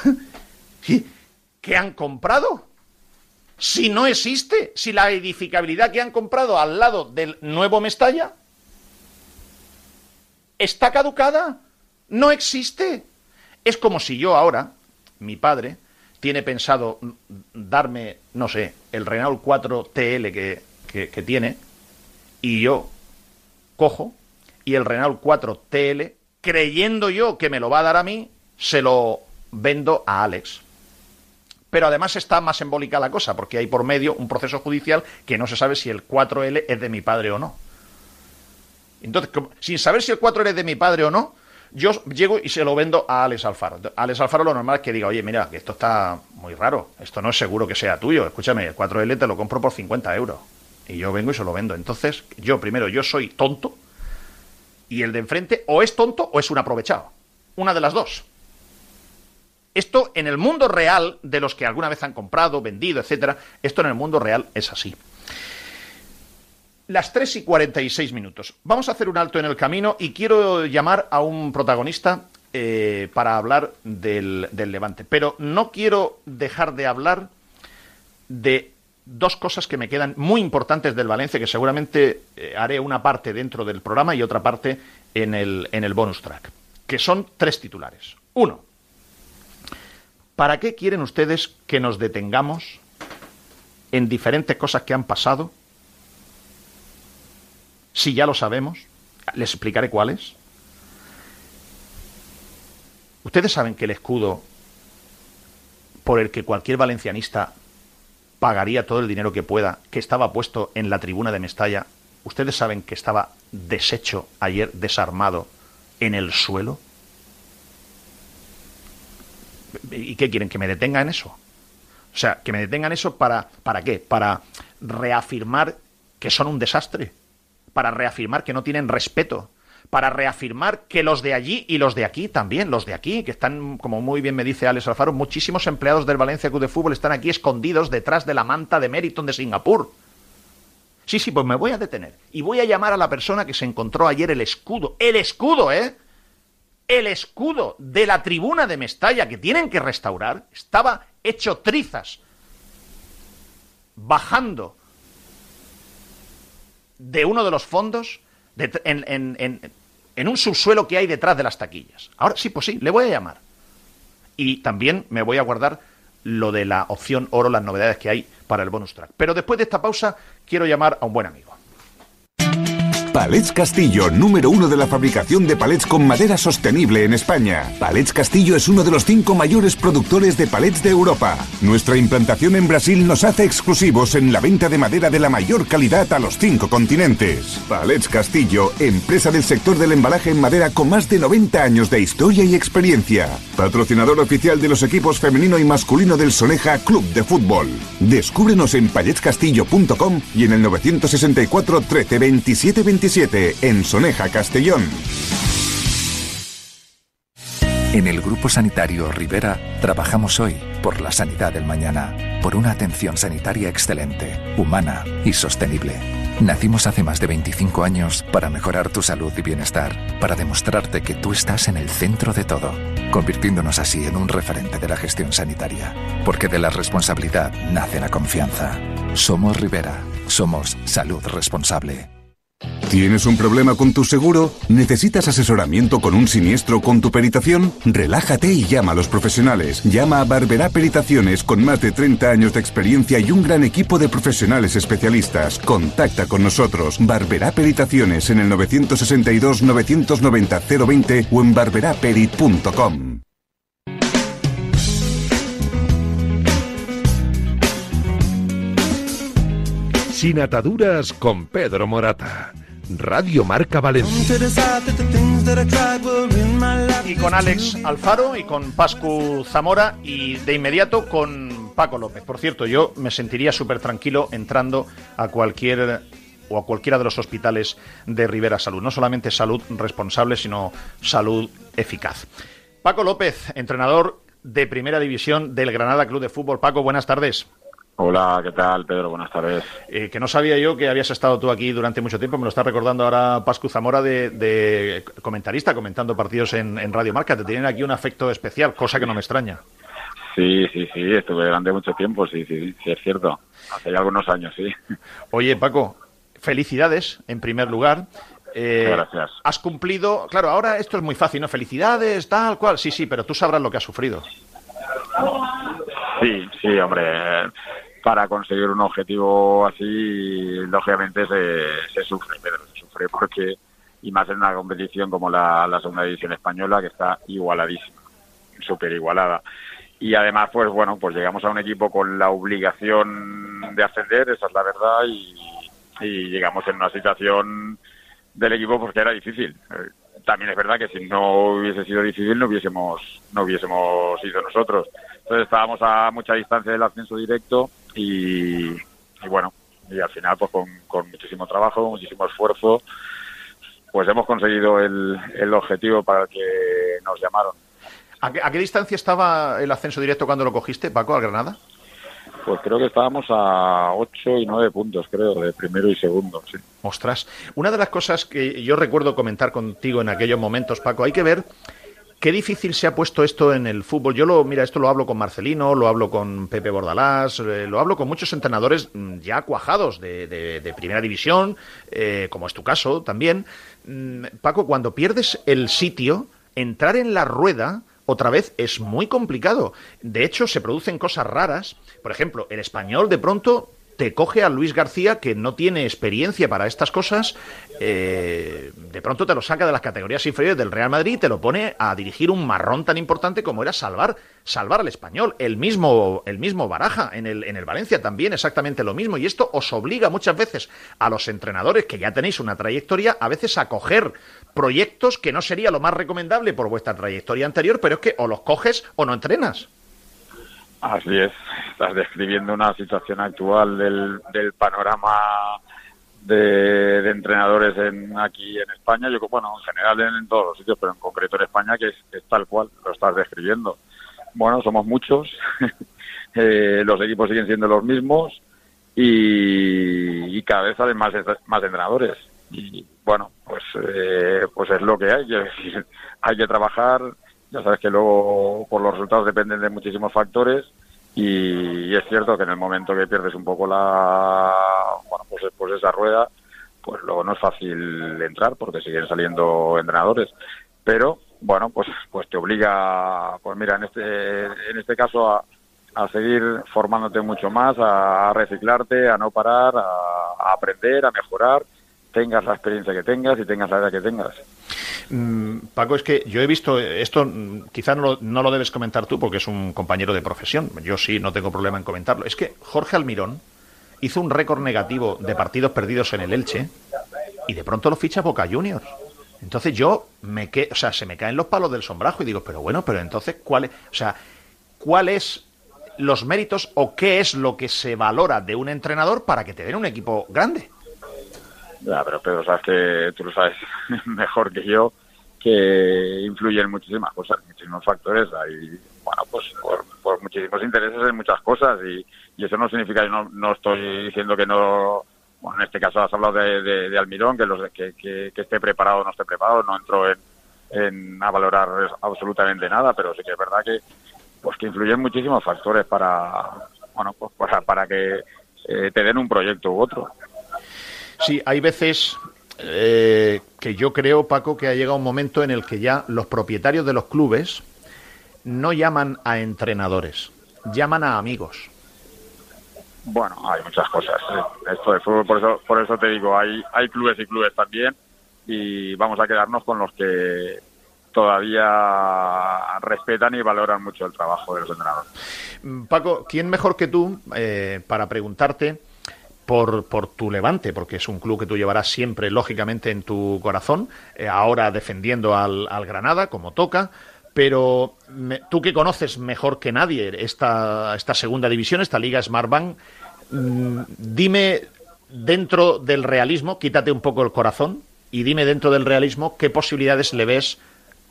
¿Qué han comprado? Si no existe, si la edificabilidad que han comprado al lado del nuevo Mestalla está caducada, no existe. Es como si yo ahora, mi padre, tiene pensado darme, no sé, el Renault 4 TL que, que, tiene, y yo cojo y el Renault 4 TL creyendo yo que me lo va a dar a mí, se lo vendo a Alex. Pero además está más embólica la cosa, porque hay por medio un proceso judicial que no se sabe si el 4L es de mi padre o no. Entonces, sin saber si el 4L es de mi padre o no, yo llego y se lo vendo a Alex Alfaro. Alex Alfaro lo normal es que diga, oye, mira, que esto está muy raro, esto no es seguro que sea tuyo, escúchame, el 4L te lo compro por 50 euros. Y yo vengo y se lo vendo. Entonces, yo primero, yo soy tonto, y el de enfrente o es tonto o es un aprovechado. Una de las dos. Esto en el mundo real, de los que alguna vez han comprado, vendido, etcétera, esto en el mundo real es así. Las 3 y 46 minutos. Vamos a hacer un alto en el camino y quiero llamar a un protagonista eh, para hablar del, del Levante. Pero no quiero dejar de hablar de dos cosas que me quedan muy importantes del Valencia, que seguramente eh, haré una parte dentro del programa y otra parte en el, en el bonus track, que son tres titulares. Uno, ¿para qué quieren ustedes que nos detengamos en diferentes cosas que han pasado? Si ya lo sabemos, les explicaré cuáles. Ustedes saben que el escudo por el que cualquier valencianista pagaría todo el dinero que pueda, que estaba puesto en la tribuna de Mestalla. ¿Ustedes saben que estaba deshecho ayer, desarmado, en el suelo? ¿Y qué quieren? ¿Que me detengan eso? O sea, que me detengan eso para, ¿para qué? Para reafirmar que son un desastre. Para reafirmar que no tienen respeto para reafirmar que los de allí y los de aquí también, los de aquí, que están, como muy bien me dice Alex Alfaro, muchísimos empleados del Valencia Club de Fútbol están aquí escondidos detrás de la manta de Meriton de Singapur. Sí, sí, pues me voy a detener y voy a llamar a la persona que se encontró ayer el escudo, el escudo, ¿eh? El escudo de la tribuna de Mestalla que tienen que restaurar estaba hecho trizas, bajando de uno de los fondos en, un subsuelo que hay detrás de las taquillas. Ahora sí, pues sí, le voy a llamar. Y también me voy a guardar lo de la opción oro, las novedades que hay para el bonus track. Pero después de esta pausa, quiero llamar a un buen amigo. Palets Castillo, número uno de la fabricación de palets con madera sostenible en España. Palets Castillo es uno de los cinco mayores productores de palets de Europa. Nuestra implantación en Brasil nos hace exclusivos en la venta de madera de la mayor calidad a los cinco continentes. Palets Castillo, empresa del sector del embalaje en madera con más de 90 años de historia y experiencia. Patrocinador oficial de los equipos femenino y masculino del Soneja Club de Fútbol. Descúbrenos en paletscastillo.com y en el 964 13 27 en Soneja, Castellón. En el Grupo Sanitario Rivera trabajamos hoy por la sanidad del mañana, por una atención sanitaria excelente, humana y sostenible. Nacimos hace más de 25 años para mejorar tu salud y bienestar, para demostrarte que tú estás en el centro de todo, convirtiéndonos así en un referente de la gestión sanitaria, porque de la responsabilidad nace la confianza. Somos Rivera, somos salud responsable. ¿Tienes un problema con tu seguro? ¿Necesitas asesoramiento con un siniestro con tu peritación? Relájate y llama a los profesionales. Llama a Barberá Peritaciones con más de 30 años de experiencia y un gran equipo de profesionales especialistas. Contacta con nosotros. Barberá Peritaciones en el 962 990 020 o en barberaperit.com. Sin ataduras con Pedro Morata. Radio Marca Valencia. Y con Alex Alfaro y con Pascu Zamora y de inmediato con Paco López. Por cierto, yo me sentiría súper tranquilo entrando a cualquier o a cualquiera de los hospitales de Rivera Salud. No solamente salud responsable, sino salud eficaz. Paco López, entrenador de Primera División del Granada Club de Fútbol. Paco, buenas tardes. Hola, ¿qué tal, Pedro? Buenas tardes. Eh, que no sabía yo que habías estado tú aquí durante mucho tiempo. Me lo está recordando ahora Pascu Zamora de, comentarista, comentando partidos en, Radio Marca. Te tienen aquí un afecto especial, cosa que no me extraña. Sí, sí, sí. Estuve durante mucho tiempo, sí, sí, sí, es cierto. Hace ya algunos años, sí. Oye, Paco, felicidades, en primer lugar. Eh, Gracias. Has cumplido... Claro, ahora esto es muy fácil, ¿no? Felicidades, tal cual. Sí, sí, pero tú sabrás lo que has sufrido. Sí, sí, hombre para conseguir un objetivo así, lógicamente se, sufre, pero se sufre porque y más en una competición como la, la segunda división española que está igualadísima, súper igualada. Y además, pues bueno, pues llegamos a un equipo con la obligación de ascender, esa es la verdad, y, y llegamos en una situación del equipo porque era difícil. También es verdad que si no hubiese sido difícil no hubiésemos no hubiésemos ido nosotros. Entonces estábamos a mucha distancia del ascenso directo y, y bueno, y al final pues con, muchísimo trabajo, muchísimo esfuerzo, pues hemos conseguido el, objetivo para el que nos llamaron. ¿A qué, a qué distancia estaba el ascenso directo cuando lo cogiste, Paco, al Granada? Pues creo que estábamos a 8 y 9 puntos, creo, de primero y segundo. Ostras, una de las cosas que yo recuerdo comentar contigo en aquellos momentos, Paco, hay que ver qué difícil se ha puesto esto en el fútbol. Yo lo, mira, esto lo hablo con Marcelino, lo hablo con Pepe Bordalás, eh, lo hablo con muchos entrenadores ya cuajados de primera división, eh, como es tu caso también. Mm, Paco, cuando pierdes el sitio, entrar en la rueda otra vez es muy complicado. De hecho, se producen cosas raras. Por ejemplo, el español de pronto te coge a Luis García, que no tiene experiencia para estas cosas, eh, de pronto te lo saca de las categorías inferiores del Real Madrid y te lo pone a dirigir un marrón tan importante como era salvar, salvar al español. El mismo, el mismo Baraja en el, en el Valencia también exactamente lo mismo. Y esto os obliga muchas veces a los entrenadores que ya tenéis una trayectoria, a veces a coger proyectos que no sería lo más recomendable por vuestra trayectoria anterior, pero es que o los coges o no entrenas. Así es, estás describiendo una situación actual del, del panorama de, de entrenadores en, aquí en España, yo bueno, en general en, todos los sitios, pero en concreto en España, que es, tal cual, lo estás describiendo. Bueno, somos muchos, eh, los equipos siguen siendo los mismos y, cada vez salen más, más entrenadores. Y bueno, pues, eh, pues es lo que hay, hay que trabajar, ya sabes que luego por los resultados dependen de muchísimos factores y, es cierto que en el momento que pierdes un poco la bueno pues, pues esa rueda pues luego no es fácil entrar porque siguen saliendo entrenadores. Pero bueno pues pues te obliga pues mira en este en este caso a, a seguir formándote mucho más a, reciclarte a no parar a, a aprender a mejorar tengas la experiencia que tengas y tengas la edad que tengas Mm, Paco, es que yo he visto esto, mm, quizás no, no lo debes comentar tú porque es un compañero de profesión. Yo sí, no tengo problema en comentarlo. Es que Jorge Almirón hizo un récord negativo de partidos perdidos en el Elche y de pronto lo ficha Boca Juniors. Entonces yo me que, o sea, se me caen los palos del sombrajo y digo, pero bueno, pero entonces cuál es, o sea, cuál es los méritos o qué es lo que se valora de un entrenador para que te den un equipo grande. Ya, pero Pedro, sabes que tú lo sabes mejor que yo, que influyen muchísimas cosas, muchísimos factores. Hay, bueno, pues por, por muchísimos intereses en muchas cosas y, eso no significa, yo no, no estoy diciendo que no, bueno, en este caso has hablado de, de, Almirón, que, los, que, que esté preparado o no esté preparado, no entro en, en a valorar absolutamente nada, pero sí que es verdad que pues que influyen muchísimos factores para, bueno, pues para, para que eh, te den un proyecto u otro. Sí, hay veces eh, que yo creo, Paco, que ha llegado un momento en el que ya los propietarios de los clubes no llaman a entrenadores, llaman a amigos. Bueno, hay muchas cosas. eh. Esto de fútbol, por eso, por eso te digo, hay, hay clubes y clubes también y vamos a quedarnos con los que todavía respetan y valoran mucho el trabajo de los entrenadores. Paco, ¿quién mejor que tú eh, para preguntarte por, por tu Levante? Porque es un club que tú llevarás siempre, lógicamente, en tu corazón, eh, ahora defendiendo al, al Granada, como toca. Pero me- tú que conoces mejor que nadie esta, esta segunda división, esta Liga Smartbank, mm, dime dentro del realismo, quítate un poco el corazón y dime dentro del realismo qué posibilidades le ves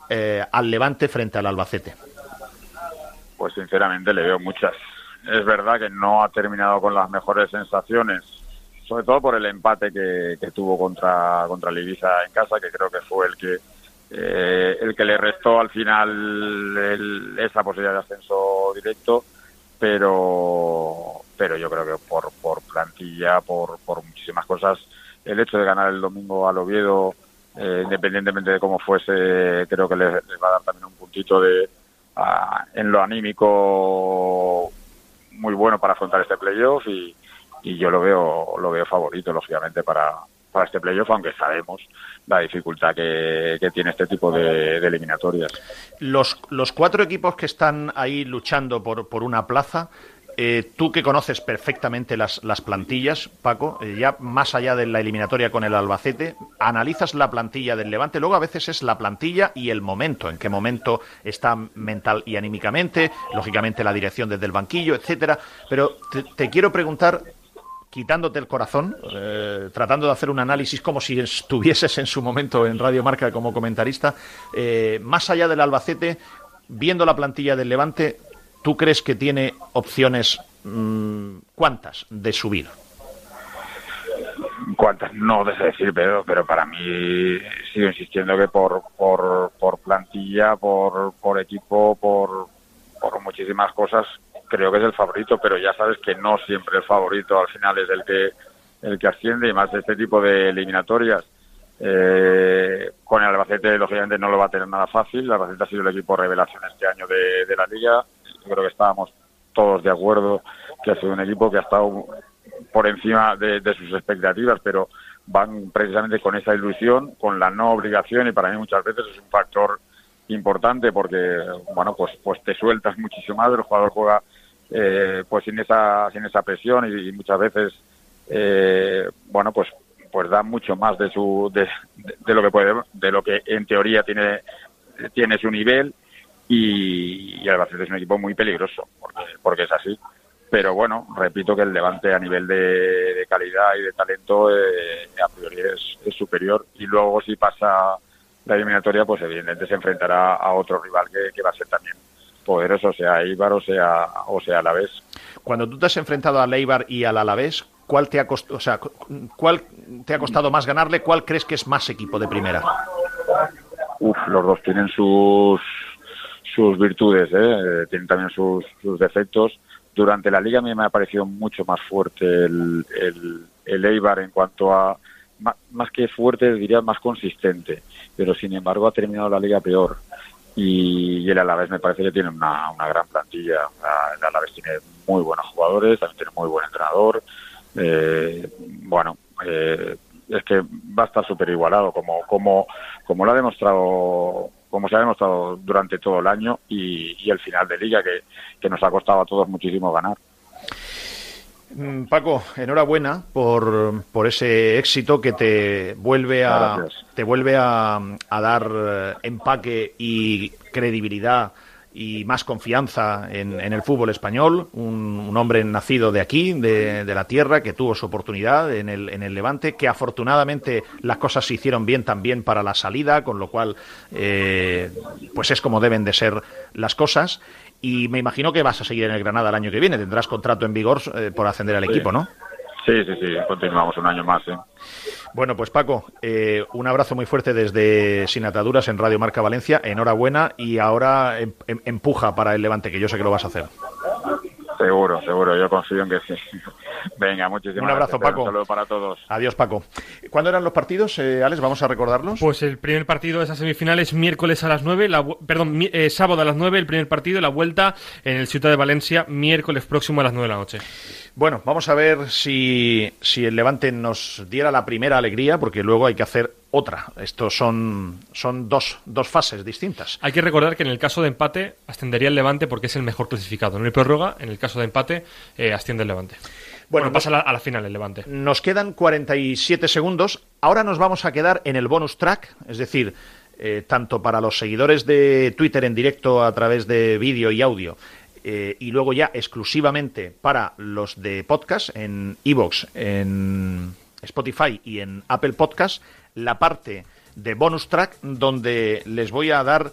eh, al Levante frente al Albacete. Pues sinceramente le veo muchas. Es verdad que no ha terminado con las mejores sensaciones, sobre todo por el empate que, que tuvo contra, contra en casa, que creo que fue el que eh, el que le restó al final el- esa posibilidad de ascenso directo, pero pero yo creo que por, por plantilla, por, por muchísimas cosas, el hecho de ganar el domingo al Oviedo, eh, independientemente de cómo fuese, creo que les, va a dar también un puntito de en lo anímico muy bueno para afrontar este playoff y, y yo lo veo lo veo favorito lógicamente para para este playoff, aunque sabemos la dificultad que, tiene este tipo de, eliminatorias. Los, los cuatro equipos que están ahí luchando por, por una plaza, eh, tú que conoces perfectamente las, las plantillas, Paco, eh, ya más allá de la eliminatoria con el Albacete, analizas la plantilla del Levante, luego a veces es la plantilla y el momento, en qué momento está mental y anímicamente, lógicamente la dirección desde el banquillo, etcétera. Pero te, quiero preguntar, quitándote el corazón, eh, tratando de hacer un análisis como si estuvieses en su momento en Radio Marca como comentarista, más allá del Albacete, viendo la plantilla del Levante, ¿Tú crees que tiene opciones mm, cuántas de subir? cuántas no deseo decir pero pero para mí sigo insistiendo que por por, por plantilla por, por equipo por, por muchísimas cosas creo que es el favorito pero ya sabes que no siempre el favorito al final es el que el que asciende y más de este tipo de eliminatorias. Eh, con el Albacete lógicamente no lo va a tener nada fácil. El Albacete ha sido el equipo revelación este año de la liga yo creo que estábamos todos de acuerdo que ha sido un equipo que ha estado por encima de, sus expectativas, pero van precisamente con esa ilusión, con la no obligación y para mí muchas veces es un factor importante porque bueno pues pues te sueltas muchísimo más, el jugador juega eh, pues sin esa sin esa presión y, muchas veces eh, bueno pues pues da mucho más de su de, de, lo que puede de lo que en teoría tiene tiene su nivel y, y Albacete es un equipo muy peligroso, porque, porque es así. Pero bueno, repito que el Levante a nivel de, calidad y de talento eh, a priori es, superior. Y luego si pasa la eliminatoria, pues evidentemente se enfrentará a otro rival que, va a ser también poderoso, sea Ibar o sea, o sea Alavés. Cuando tú te has enfrentado a Leibar y al Alavés, ¿cuál te ha costado, o sea, cuál te ha costado más ganarle? ¿Cuál crees que es más equipo de primera? Uf, los dos tienen sus sus virtudes, ¿eh? ¿eh? tienen también sus, sus, defectos. Durante la liga a mí me ha parecido mucho más fuerte el, el, Eibar en cuanto a, más, que fuerte, diría más consistente, pero sin embargo ha terminado la liga peor. Y, el Alavés me parece que tiene una, una gran plantilla. El Alavés tiene muy buenos jugadores, también tiene muy buen entrenador. Eh, bueno, eh, es que va a estar súper igualado, como, como, como lo ha demostrado como se ha demostrado durante todo el año y, el final de liga que, nos ha costado a todos muchísimo ganar. Mm, Paco, enhorabuena por, por ese éxito que te vuelve a te vuelve a, a dar eh, empaque y credibilidad y más confianza en, el fútbol español, un, hombre nacido de aquí, de, la tierra, que tuvo su oportunidad en el, en el Levante, que afortunadamente las cosas se hicieron bien también para la salida, con lo cual eh, pues es como deben de ser las cosas. Y me imagino que vas a seguir en el Granada el año que viene, tendrás contrato en vigor eh, por ascender al equipo, ¿no? Sí, sí, sí, continuamos un año más. ¿eh? Bueno, pues Paco, eh, un abrazo muy fuerte desde Sin Ataduras en Radio Marca Valencia. Enhorabuena y ahora em, em, empuja para el Levante, que yo sé que lo vas a hacer. Seguro, seguro, yo confío en que sí. Venga, muchísimas Un abrazo, Paco. Un saludo para todos. Adiós, Paco. ¿Cuándo eran los partidos, eh, Alex? Vamos a recordarlos. Pues el primer partido de esa semifinal es miércoles a las 9, perdón, eh, sábado a las 9, el primer partido, la vuelta en el Ciudad de Valencia, miércoles próximo a las 9 de la noche. Bueno, vamos a ver si, si el Levante nos diera la primera alegría, porque luego hay que hacer otra. Estos son, son dos, dos fases distintas. Hay que recordar que en el caso de empate ascendería el Levante porque es el mejor clasificado. No hay prórroga, en el caso de empate eh, asciende el Levante. Bueno, pasa a la, final el Levante. Nos quedan 47 segundos. Ahora nos vamos a quedar en el bonus track, es decir, eh, tanto para los seguidores de Twitter en directo a través de vídeo y audio, eh, y luego ya exclusivamente para los de podcast en Evox, en Spotify y en Apple Podcast, la parte de bonus track donde les voy a dar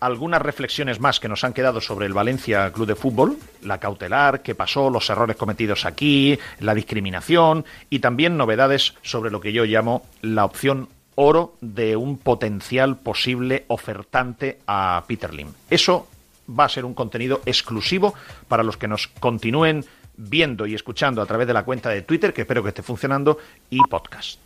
algunas reflexiones más que nos han quedado sobre el Valencia Club de Fútbol, la cautelar, qué pasó, los errores cometidos aquí, la discriminación y también novedades sobre lo que yo llamo la opción oro de un potencial posible ofertante a Peter Lim. Eso va a ser un contenido exclusivo para los que nos continúen viendo y escuchando a través de la cuenta de Twitter, que espero que esté funcionando, y podcast.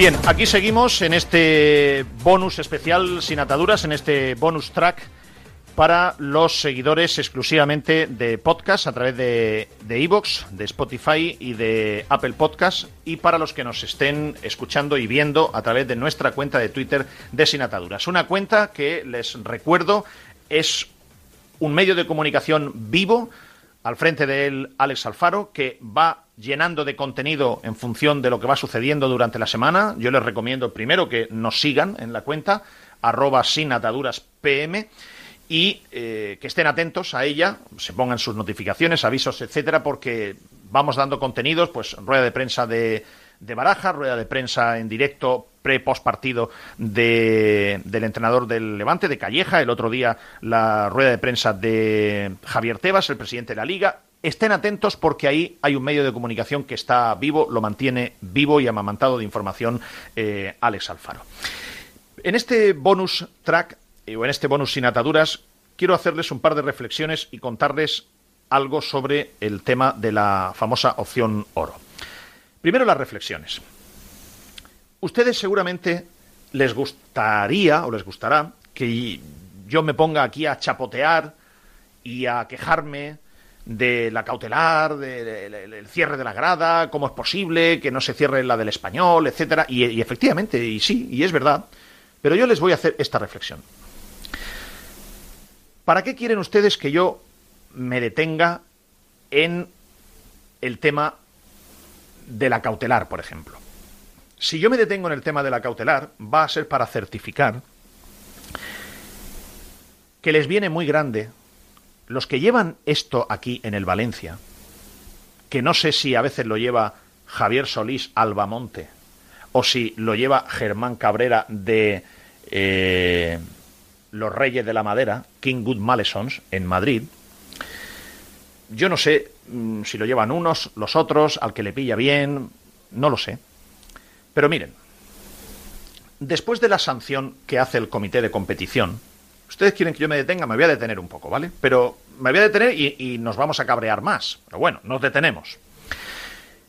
Bien, aquí seguimos en este bonus especial sin ataduras, en este bonus track para los seguidores exclusivamente de podcast a través de de, de Spotify y de Apple Podcast y para los que nos estén escuchando y viendo a través de nuestra cuenta de Twitter de Sin Ataduras. Una cuenta que les recuerdo es un medio de comunicación vivo, al frente de él Alex Alfaro, que va llenando de contenido en función de lo que va sucediendo durante la semana. Yo les recomiendo primero que nos sigan en la cuenta arroba sin ataduras y eh, que estén atentos a ella, se pongan sus notificaciones, avisos, etcétera, porque vamos dando contenidos, pues rueda de prensa de, de Baraja, rueda de prensa en directo pre-post partido de, del entrenador del Levante, de Calleja, el otro día la rueda de prensa de Javier Tebas, el presidente de la Liga. Estén atentos porque ahí hay un medio de comunicación que está vivo, lo mantiene vivo y amamantado de información eh, Alex Alfaro. En este bonus track, eh, o en este bonus sin ataduras, quiero hacerles un par de reflexiones y contarles algo sobre el tema de la famosa opción oro. Primero las reflexiones. Ustedes seguramente les gustaría o les gustará que yo me ponga aquí a chapotear y a quejarme de la cautelar, del cierre de la grada, cómo es posible que no se cierre la del español, etcétera. Y, y efectivamente, y sí, y es verdad. Pero yo les voy a hacer esta reflexión. ¿Para qué quieren ustedes que yo me detenga en el tema de la cautelar, por ejemplo? Si yo me detengo en el tema de la cautelar, va a ser para certificar que les viene muy grande los que llevan esto aquí en el Valencia, que no sé si a veces lo lleva Javier Solís Albamonte o si lo lleva Germán Cabrera de eh, Los Reyes de la Madera, King Good Malesons, en Madrid. Yo no sé si lo llevan unos, los otros, al que le pilla bien, no lo sé. Pero miren, después de la sanción que hace el comité de competición, ustedes quieren que yo me detenga, me voy a detener un poco, ¿vale? Pero me voy a detener y, y, nos vamos a cabrear más. Pero bueno, nos detenemos.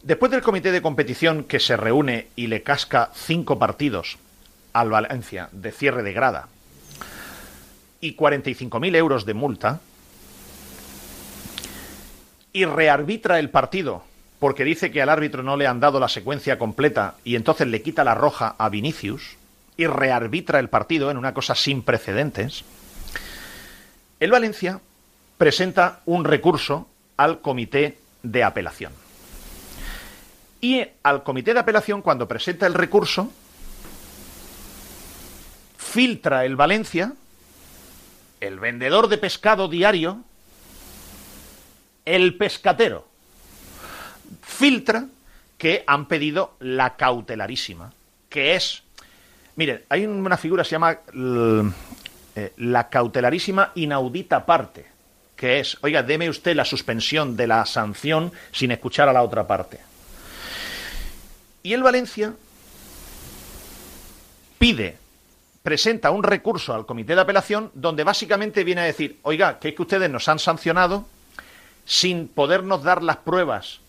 Después del comité de competición que se reúne y le casca cinco partidos al Valencia de cierre de grada y 45.000 euros de multa, y rearbitra el partido porque dice que al árbitro no le han dado la secuencia completa y entonces le quita la roja a Vinicius y rearbitra el partido en una cosa sin precedentes, el Valencia presenta un recurso al comité de apelación. Y al comité de apelación, cuando presenta el recurso, filtra el Valencia, el vendedor de pescado diario, el pescatero, filtra que han pedido la cautelarísima, que es, miren, hay una figura que se llama eh, la cautelarísima inaudita parte, que es, oiga, deme usted la suspensión de la sanción sin escuchar a la otra parte. Y el Valencia pide, presenta un recurso al comité de apelación donde básicamente viene a decir, oiga, que es que ustedes nos han sancionado sin podernos dar las pruebas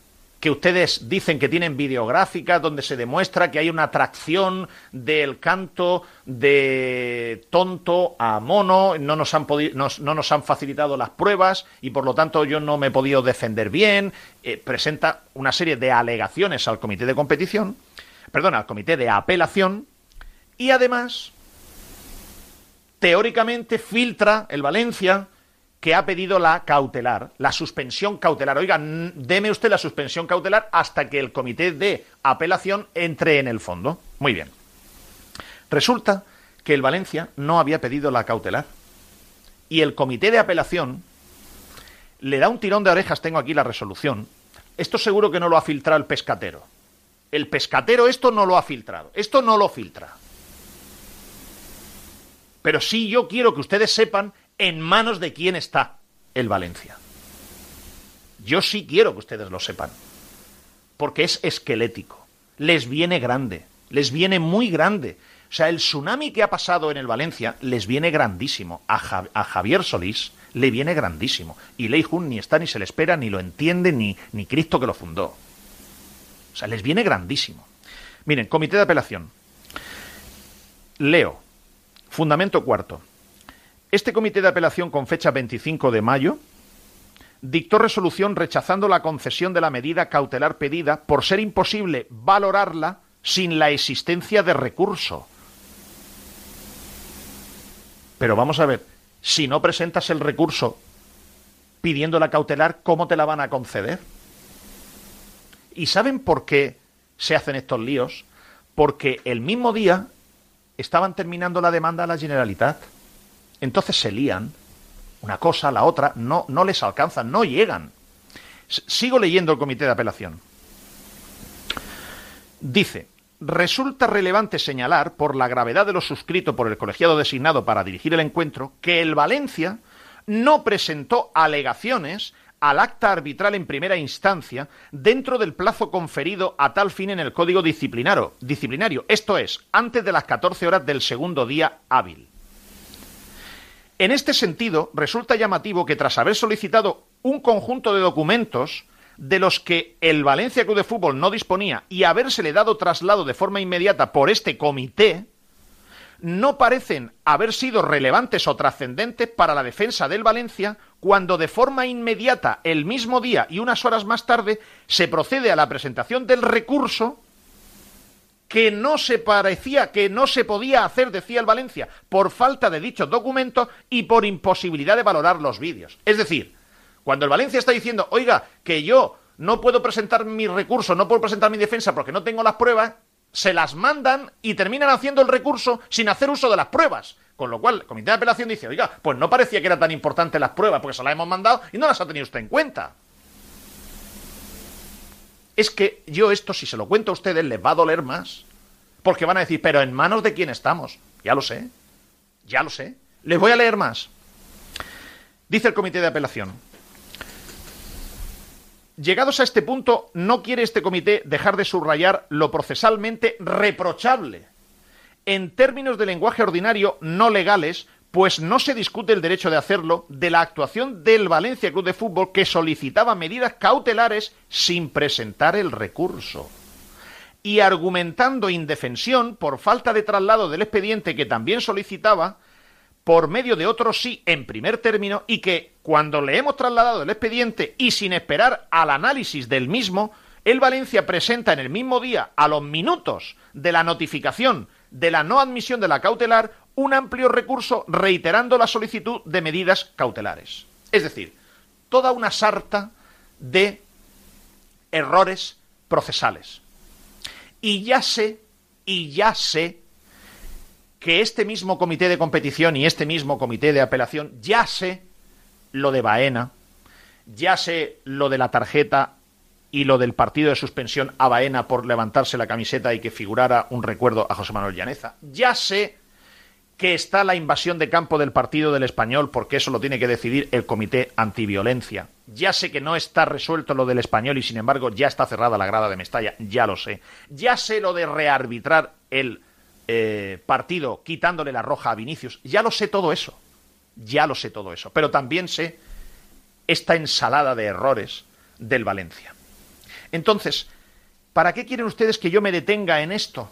que ustedes dicen que tienen videográficas donde se demuestra que hay una atracción del canto de tonto a mono, no nos han, no, no nos han facilitado las pruebas y por lo tanto yo no me he podido defender bien. Eh, presenta una serie de alegaciones al comité de competición, perdón, al comité de apelación y además, teóricamente, filtra el Valencia que ha pedido la cautelar, la suspensión cautelar. Oiga, deme usted la suspensión cautelar hasta que el comité de apelación entre en el fondo. Muy bien. Resulta que el Valencia no había pedido la cautelar. Y el comité de apelación le da un tirón de orejas, tengo aquí la resolución. Esto seguro que no lo ha filtrado el pescatero. El pescatero esto no lo ha filtrado. Esto no lo filtra. Pero sí yo quiero que ustedes sepan en manos de quién está el Valencia. Yo sí quiero que ustedes lo sepan, porque es esquelético, les viene grande, les viene muy grande. O sea, el tsunami que ha pasado en el Valencia les viene grandísimo. A, ja a Javier Solís le viene grandísimo. Y Lei Jun ni está, ni se le espera, ni lo entiende, ni, ni Cristo que lo fundó. O sea, les viene grandísimo. Miren, comité de apelación. Leo. Fundamento cuarto. Este comité de apelación con fecha 25 de mayo dictó resolución rechazando la concesión de la medida cautelar pedida por ser imposible valorarla sin la existencia de recurso. Pero vamos a ver, si no presentas el recurso pidiendo la cautelar, ¿cómo te la van a conceder? ¿Y saben por qué se hacen estos líos? Porque el mismo día estaban terminando la demanda a la Generalitat. Entonces se lían. Una cosa, la otra, no, no les alcanzan, no llegan. Sigo leyendo el comité de apelación. Dice, resulta relevante señalar, por la gravedad de lo suscrito por el colegiado designado para dirigir el encuentro, que el Valencia no presentó alegaciones al acta arbitral en primera instancia dentro del plazo conferido a tal fin en el Código disciplinario, disciplinario esto es, antes de las 14 horas del segundo día hábil. En este sentido, resulta llamativo que tras haber solicitado un conjunto de documentos de los que el Valencia Club de Fútbol no disponía y habérsele dado traslado de forma inmediata por este comité, no parecen haber sido relevantes o trascendentes para la defensa del Valencia cuando de forma inmediata, el mismo día y unas horas más tarde, se procede a la presentación del recurso que no se parecía, que no se podía hacer, decía el Valencia, por falta de dichos documentos y por imposibilidad de valorar los vídeos. Es decir, cuando el Valencia está diciendo, oiga, que yo no puedo presentar mi recurso, no puedo presentar mi defensa porque no tengo las pruebas, se las mandan y terminan haciendo el recurso sin hacer uso de las pruebas. Con lo cual, el comité de apelación dice, oiga, pues no parecía que eran tan importantes las pruebas porque se las hemos mandado y no las ha tenido usted en cuenta. Es que yo esto, si se lo cuento a ustedes, les va a doler más. Porque van a decir, pero ¿en manos de quién estamos? Ya lo sé. Ya lo sé. Les voy a leer más. Dice el comité de apelación. Llegados a este punto, no quiere este comité dejar de subrayar lo procesalmente reprochable. En términos de lenguaje ordinario no legales, pues no se discute el derecho de hacerlo de la actuación del Valencia Club de Fútbol que solicitaba medidas cautelares sin presentar el recurso. Y argumentando indefensión por falta de traslado del expediente que también solicitaba, por medio de otro sí en primer término y que cuando le hemos trasladado el expediente y sin esperar al análisis del mismo, el Valencia presenta en el mismo día, a los minutos de la notificación de la no admisión de la cautelar, un amplio recurso reiterando la solicitud de medidas cautelares. Es decir, toda una sarta de errores procesales. Y ya sé, y ya sé que este mismo comité de competición y este mismo comité de apelación ya sé lo de Baena, ya sé lo de la tarjeta y lo del partido de suspensión a Baena por levantarse la camiseta y que figurara un recuerdo a José Manuel Llaneza. Ya sé que está la invasión de campo del partido del español, porque eso lo tiene que decidir el comité antiviolencia. Ya sé que no está resuelto lo del español y sin embargo ya está cerrada la grada de Mestalla, ya lo sé. Ya sé lo de rearbitrar el eh, partido quitándole la roja a Vinicius. Ya lo sé todo eso. Ya lo sé todo eso. Pero también sé esta ensalada de errores del Valencia. Entonces, ¿para qué quieren ustedes que yo me detenga en esto?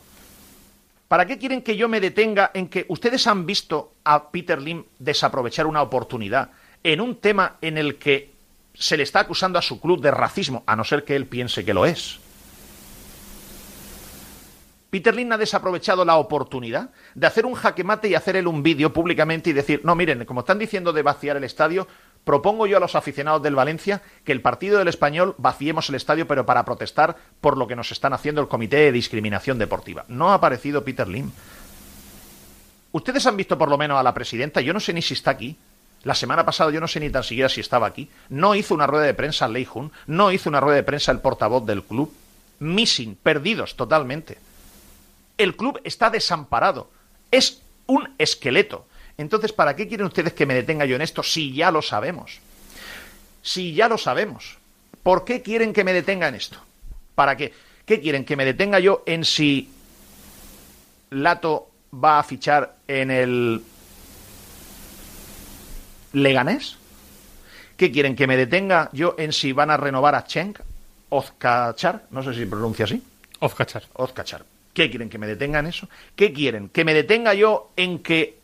¿Para qué quieren que yo me detenga en que ustedes han visto a Peter Lim desaprovechar una oportunidad en un tema en el que se le está acusando a su club de racismo, a no ser que él piense que lo es? Peter Lynn ha desaprovechado la oportunidad de hacer un jaque mate y hacer él un vídeo públicamente y decir, no, miren, como están diciendo de vaciar el estadio, propongo yo a los aficionados del Valencia que el partido del español vaciemos el estadio, pero para protestar por lo que nos están haciendo el Comité de Discriminación Deportiva. No ha aparecido Peter Lim. Ustedes han visto por lo menos a la presidenta, yo no sé ni si está aquí. La semana pasada yo no sé ni tan siquiera si estaba aquí. No hizo una rueda de prensa Lei Jun, no hizo una rueda de prensa el portavoz del club. Missing, perdidos totalmente el club está desamparado. Es un esqueleto. Entonces, ¿para qué quieren ustedes que me detenga yo en esto si ya lo sabemos? Si ya lo sabemos. ¿Por qué quieren que me detenga en esto? ¿Para qué? ¿Qué quieren? ¿Que me detenga yo en si Lato va a fichar en el Leganés? ¿Qué quieren? ¿Que me detenga yo en si van a renovar a Cheng? Ozkachar, no sé si pronuncia así. Ozkachar. Ozkachar. ¿Qué quieren? ¿Que me detenga en eso? ¿Qué quieren? ¿Que me detenga yo en que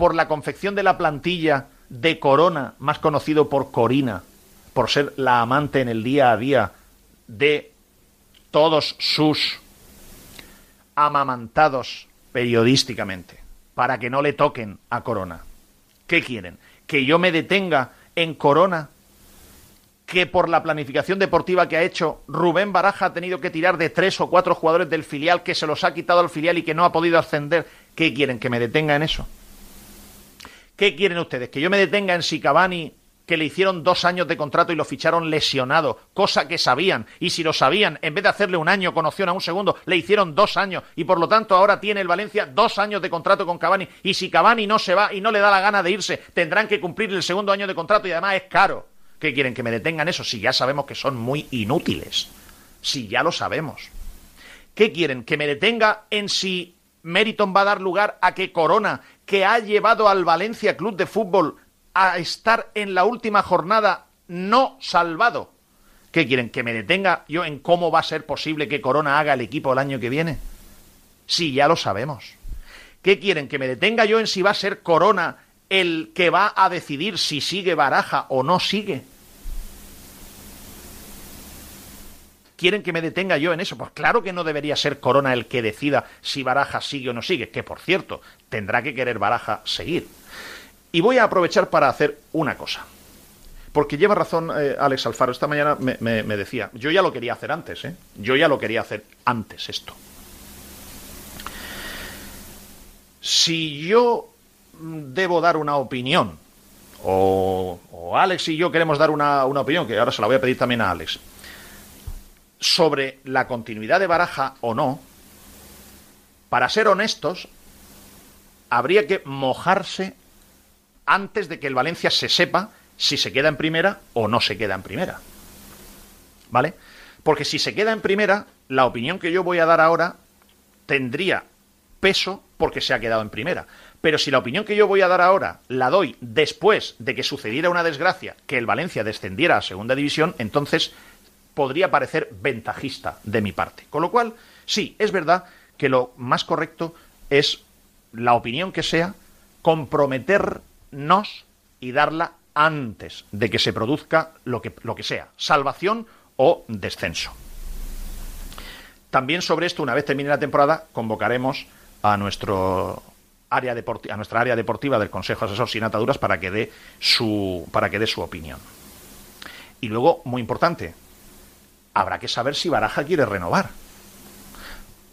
por la confección de la plantilla de Corona, más conocido por Corina, por ser la amante en el día a día de todos sus amamantados periodísticamente, para que no le toquen a Corona? ¿Qué quieren? ¿Que yo me detenga en Corona que por la planificación deportiva que ha hecho, Rubén Baraja ha tenido que tirar de tres o cuatro jugadores del filial que se los ha quitado al filial y que no ha podido ascender. ¿Qué quieren? ¿Que me detenga en eso? ¿Qué quieren ustedes? ¿Que yo me detenga en si Cavani, que le hicieron dos años de contrato y lo ficharon lesionado, cosa que sabían, y si lo sabían, en vez de hacerle un año con opción a un segundo, le hicieron dos años, y por lo tanto ahora tiene el Valencia dos años de contrato con Cavani, y si Cavani no se va y no le da la gana de irse, tendrán que cumplir el segundo año de contrato y además es caro. ¿Qué quieren? ¿Que me detengan eso? Si ya sabemos que son muy inútiles. Si ya lo sabemos. ¿Qué quieren? ¿Que me detenga en si Meriton va a dar lugar a que Corona, que ha llevado al Valencia Club de Fútbol a estar en la última jornada no salvado? ¿Qué quieren? ¿Que me detenga yo en cómo va a ser posible que Corona haga el equipo el año que viene? Si ya lo sabemos. ¿Qué quieren? ¿Que me detenga yo en si va a ser Corona el que va a decidir si sigue Baraja o no sigue? ¿Quieren que me detenga yo en eso? Pues claro que no debería ser Corona el que decida si Baraja sigue o no sigue, que por cierto, tendrá que querer Baraja seguir. Y voy a aprovechar para hacer una cosa. Porque lleva razón eh, Alex Alfaro. Esta mañana me, decía, yo ya lo quería hacer antes, ¿eh? Yo ya lo quería hacer antes esto. Si yo debo dar una opinión, o, Alex y yo queremos dar una, una opinión, que ahora se la voy a pedir también a Alex, sobre la continuidad de Baraja o no, para ser honestos, habría que mojarse antes de que el Valencia se sepa si se queda en primera o no se queda en primera. ¿Vale? Porque si se queda en primera, la opinión que yo voy a dar ahora tendría peso porque se ha quedado en primera. Pero si la opinión que yo voy a dar ahora la doy después de que sucediera una desgracia, que el Valencia descendiera a segunda división, entonces podría parecer ventajista de mi parte. Con lo cual, sí, es verdad que lo más correcto es la opinión que sea, comprometernos y darla antes de que se produzca lo que, lo que sea, salvación o descenso. También sobre esto, una vez termine la temporada, convocaremos a nuestro área a nuestra área deportiva del Consejo Asesor sin ataduras para que dé su para que dé su opinión. Y luego, muy importante, habrá que saber si Baraja quiere renovar.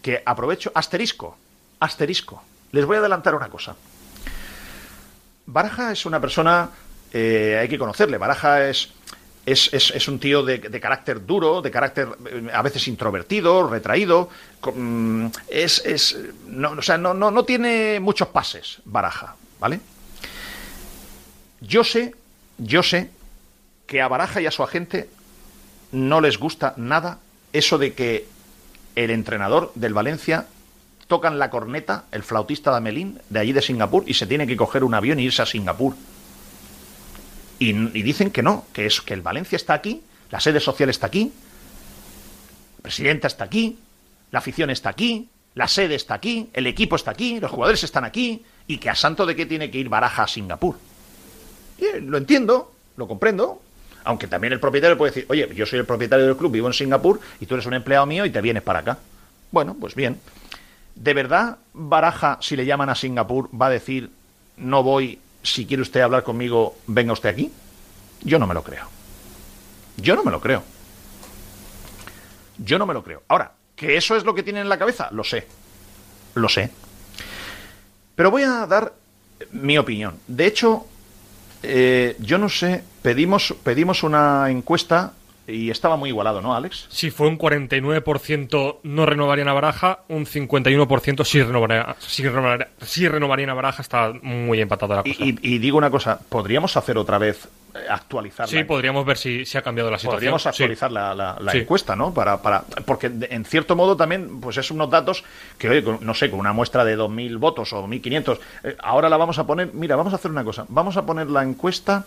Que aprovecho, asterisco, asterisco. Les voy a adelantar una cosa. Baraja es una persona, eh, hay que conocerle, Baraja es, es, es, un tío de, carácter duro, de carácter eh, a veces introvertido, retraído, mm, es, es no, o sea, no, no, no tiene muchos pases, Baraja, ¿vale? Yo sé, yo sé que a Baraja y a su agente no les gusta nada eso de que el entrenador del Valencia tocan la corneta, el flautista de Amelín, de allí de Singapur, y se tiene que coger un avión y irse a Singapur. Y, dicen que no, que es que el Valencia está aquí, la sede social está aquí, la presidenta está aquí, la afición está aquí, la sede está aquí, el equipo está aquí, los jugadores están aquí, y que a santo de qué tiene que ir Baraja a Singapur. lo entiendo, lo comprendo, aunque también el propietario puede decir, oye, yo soy el propietario del club, vivo en Singapur y tú eres un empleado mío y te vienes para acá. Bueno, pues bien. ¿De verdad Baraja, si le llaman a Singapur, va a decir, no voy, si quiere usted hablar conmigo, venga usted aquí? Yo no me lo creo. Yo no me lo creo. Yo no me lo creo. Ahora, ¿que eso es lo que tienen en la cabeza? Lo sé. Lo sé. Pero voy a dar mi opinión. De hecho, eh, yo no sé, pedimos, pedimos una encuesta y estaba muy igualado, ¿no, Alex? Sí, fue un 49% no renovarían a Baraja, un 51% sí renovarían, sí, renovarían, a Baraja, está muy empatada la cosa. Y, digo una cosa, ¿podríamos hacer otra vez, eh, actualizar? Sí, podríamos ver si, si, ha cambiado la situación. Podríamos actualizar la, encuesta, ¿no? Para, para, porque en cierto modo también, pues es unos datos que, oye, no sé, con una muestra de 2.000 votos o 1.500, eh, ahora la vamos a poner, mira, vamos a hacer una cosa, vamos a poner la encuesta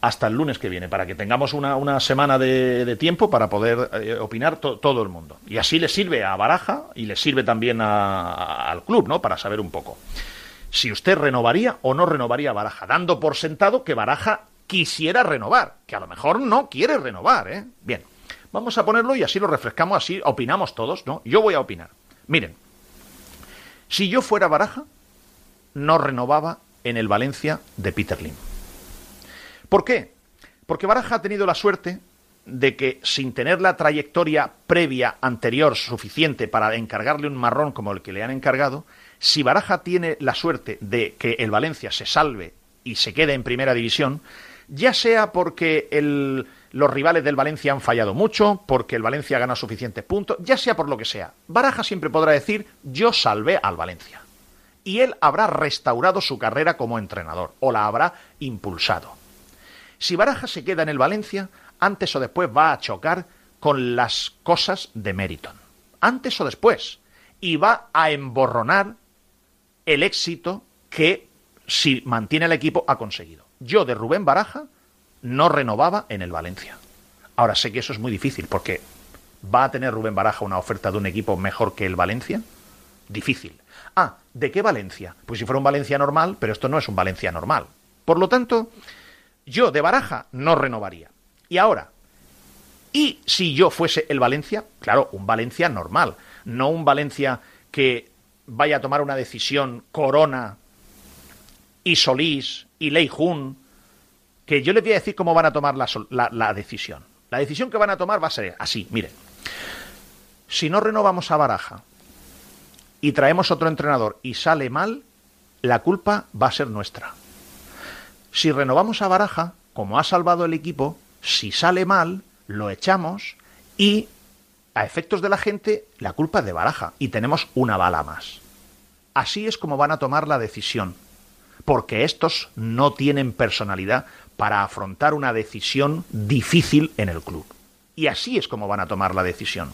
hasta el lunes que viene, para que tengamos una, una semana de, tiempo para poder eh, opinar todo el mundo. Y así le sirve a Baraja y le sirve también al club, ¿no? Para saber un poco si usted renovaría o no renovaría Baraja, dando por sentado que Baraja quisiera renovar, que a lo mejor no quiere renovar, ¿eh? Bien, vamos a ponerlo y así lo refrescamos, así opinamos todos, ¿no? Yo voy a opinar. Miren, si yo fuera Baraja, no renovaba en el Valencia de Peter Lim. ¿Por qué? Porque Baraja ha tenido la suerte de que sin tener la trayectoria previa anterior suficiente para encargarle un marrón como el que le han encargado, si Baraja tiene la suerte de que el Valencia se salve y se quede en primera división, ya sea porque los rivales del Valencia han fallado mucho, porque el Valencia gana suficientes puntos, ya sea por lo que sea, Baraja siempre podrá decir yo salvé al Valencia. Y él habrá restaurado su carrera como entrenador, o la habrá impulsado. Si Baraja se queda en el Valencia, antes o después va a chocar con las cosas de Meriton. Antes o después. Y va a emborronar el éxito que, si mantiene el equipo, ha conseguido. Yo de Rubén Baraja no renovaba en el Valencia. Ahora sé que eso es muy difícil porque ¿va a tener Rubén Baraja una oferta de un equipo mejor que el Valencia? Difícil. Ah, ¿de qué Valencia? Pues si fuera un Valencia normal, pero esto no es un Valencia normal. Por lo tanto, yo de Baraja no renovaría. Y ahora, ¿y si yo fuese el Valencia? Claro, un Valencia normal, no un Valencia que vaya a tomar una decisión Corona y Solís y Lei Jun, que yo les voy a decir cómo van a tomar la, la decisión. La decisión que van a tomar va a ser así, miren. Si no renovamos a Baraja y traemos otro entrenador y sale mal, la culpa va a ser nuestra. Si renovamos a Baraja, como ha salvado el equipo, si sale mal, lo echamos y a efectos de la gente, la culpa es de Baraja y tenemos una bala más. Así es como van a tomar la decisión, porque estos no tienen personalidad para afrontar una decisión difícil en el club. Y así es como van a tomar la decisión.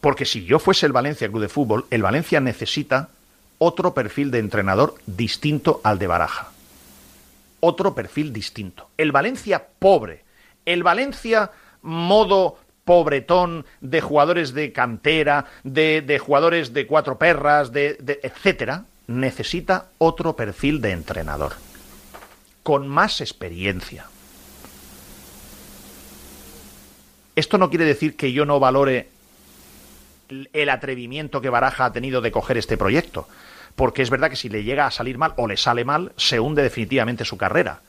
Porque si yo fuese el Valencia Club de Fútbol, el Valencia necesita otro perfil de entrenador distinto al de Baraja. Otro perfil distinto. El Valencia pobre. El Valencia modo pobretón de jugadores de cantera, de, jugadores de cuatro perras, de, de, etcétera, necesita otro perfil de entrenador. Con más experiencia. Esto no quiere decir que yo no valore el atrevimiento que Baraja ha tenido de coger este proyecto. Porque es verdad que si le llega a salir mal o le sale mal, se hunde definitivamente su carrera.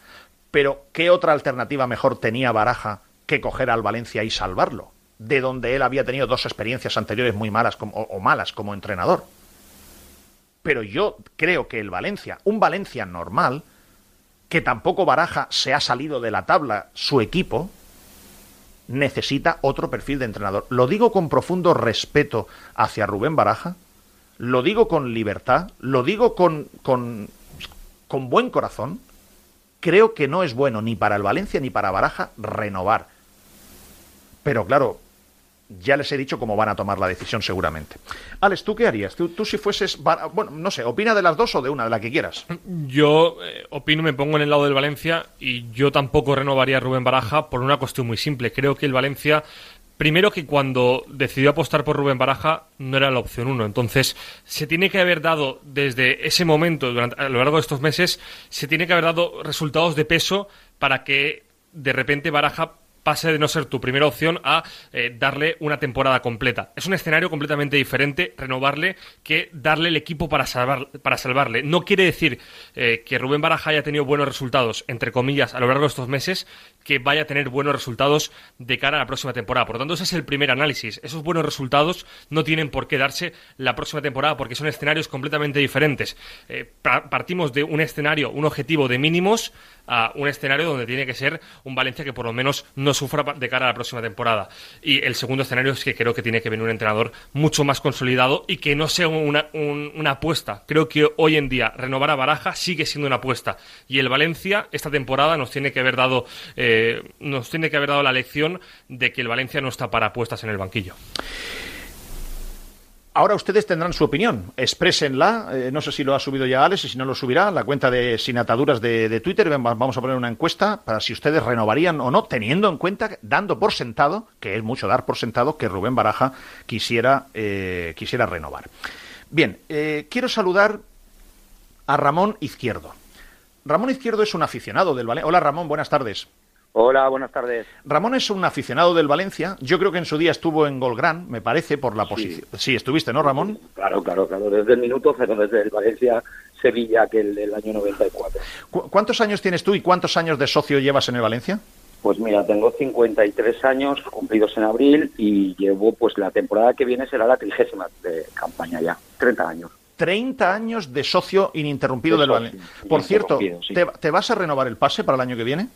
Pero, ¿qué otra alternativa mejor tenía Baraja que coger al Valencia y salvarlo? De donde él había tenido dos experiencias anteriores muy malas o malas como entrenador. Pero yo creo que el Valencia, un Valencia normal, que tampoco Baraja se ha salido de la tabla su equipo, necesita otro perfil de entrenador. Lo digo con profundo respeto hacia Rubén Baraja, lo digo con libertad, lo digo con, con, buen corazón. Creo que no es bueno ni para el Valencia ni para Baraja renovar. Pero claro, ya les he dicho cómo van a tomar la decisión seguramente. Alex, ¿tú qué harías? ¿Tú, si fueses... Bueno, no sé, opina de las dos o de una, de la que quieras. Yo eh, opino, me pongo en el lado del Valencia y yo tampoco renovaría a Rubén Baraja por una cuestión muy simple. Creo que el Valencia... Primero que cuando decidió apostar por Rubén Baraja no era la opción uno. Entonces, se tiene que haber dado desde ese momento, durante, a lo largo de estos meses, se tiene que haber dado resultados de peso para que de repente Baraja pase de no ser tu primera opción a eh, darle una temporada completa. Es un escenario completamente diferente renovarle que darle el equipo para, salvar, para salvarle. No quiere decir eh, que Rubén Baraja haya tenido buenos resultados, entre comillas, a lo largo de estos meses, que vaya a tener buenos resultados de cara a la próxima temporada. Por lo tanto, ese es el primer análisis. Esos buenos resultados no tienen por qué darse la próxima temporada porque son escenarios completamente diferentes. Eh, partimos de un escenario, un objetivo de mínimos a un escenario donde tiene que ser un Valencia que por lo menos no sufra de cara a la próxima temporada. Y el segundo escenario es que creo que tiene que venir un entrenador mucho más consolidado y que no sea una, una apuesta. Creo que hoy en día renovar a Baraja sigue siendo una apuesta. Y el Valencia esta temporada nos tiene que haber dado, eh, nos tiene que haber dado la lección de que el Valencia no está para apuestas en el banquillo. Ahora ustedes tendrán su opinión. Exprésenla. Eh, no sé si lo ha subido ya Alex y si no lo subirá. La cuenta de Sin Ataduras de, Twitter. Vamos a poner una encuesta para si ustedes renovarían o no, teniendo en cuenta, dando por sentado, que es mucho dar por sentado, que Rubén Baraja quisiera, eh, quisiera renovar. Bien, eh, quiero saludar a Ramón Izquierdo. Ramón Izquierdo es un aficionado del Valencia. Hola Ramón, buenas tardes. Hola, buenas tardes. Ramón es un aficionado del Valencia. Yo creo que en su día estuvo en Golgrán, me parece, por la posición. Sí. estuviste, ¿no, Ramón? Claro, claro, claro. Desde el minuto cero, desde el Valencia-Sevilla, aquel del año 94. ¿Cuántos años tienes tú y cuántos años de socio llevas en el Valencia? Pues mira, tengo 53 años cumplidos en abril y llevo, pues la temporada que viene será la trigésima de campaña ya, 30 años. 30 años de socio ininterrumpido del Valencia. Por cierto, ¿te vas a renovar el pase para el año que viene?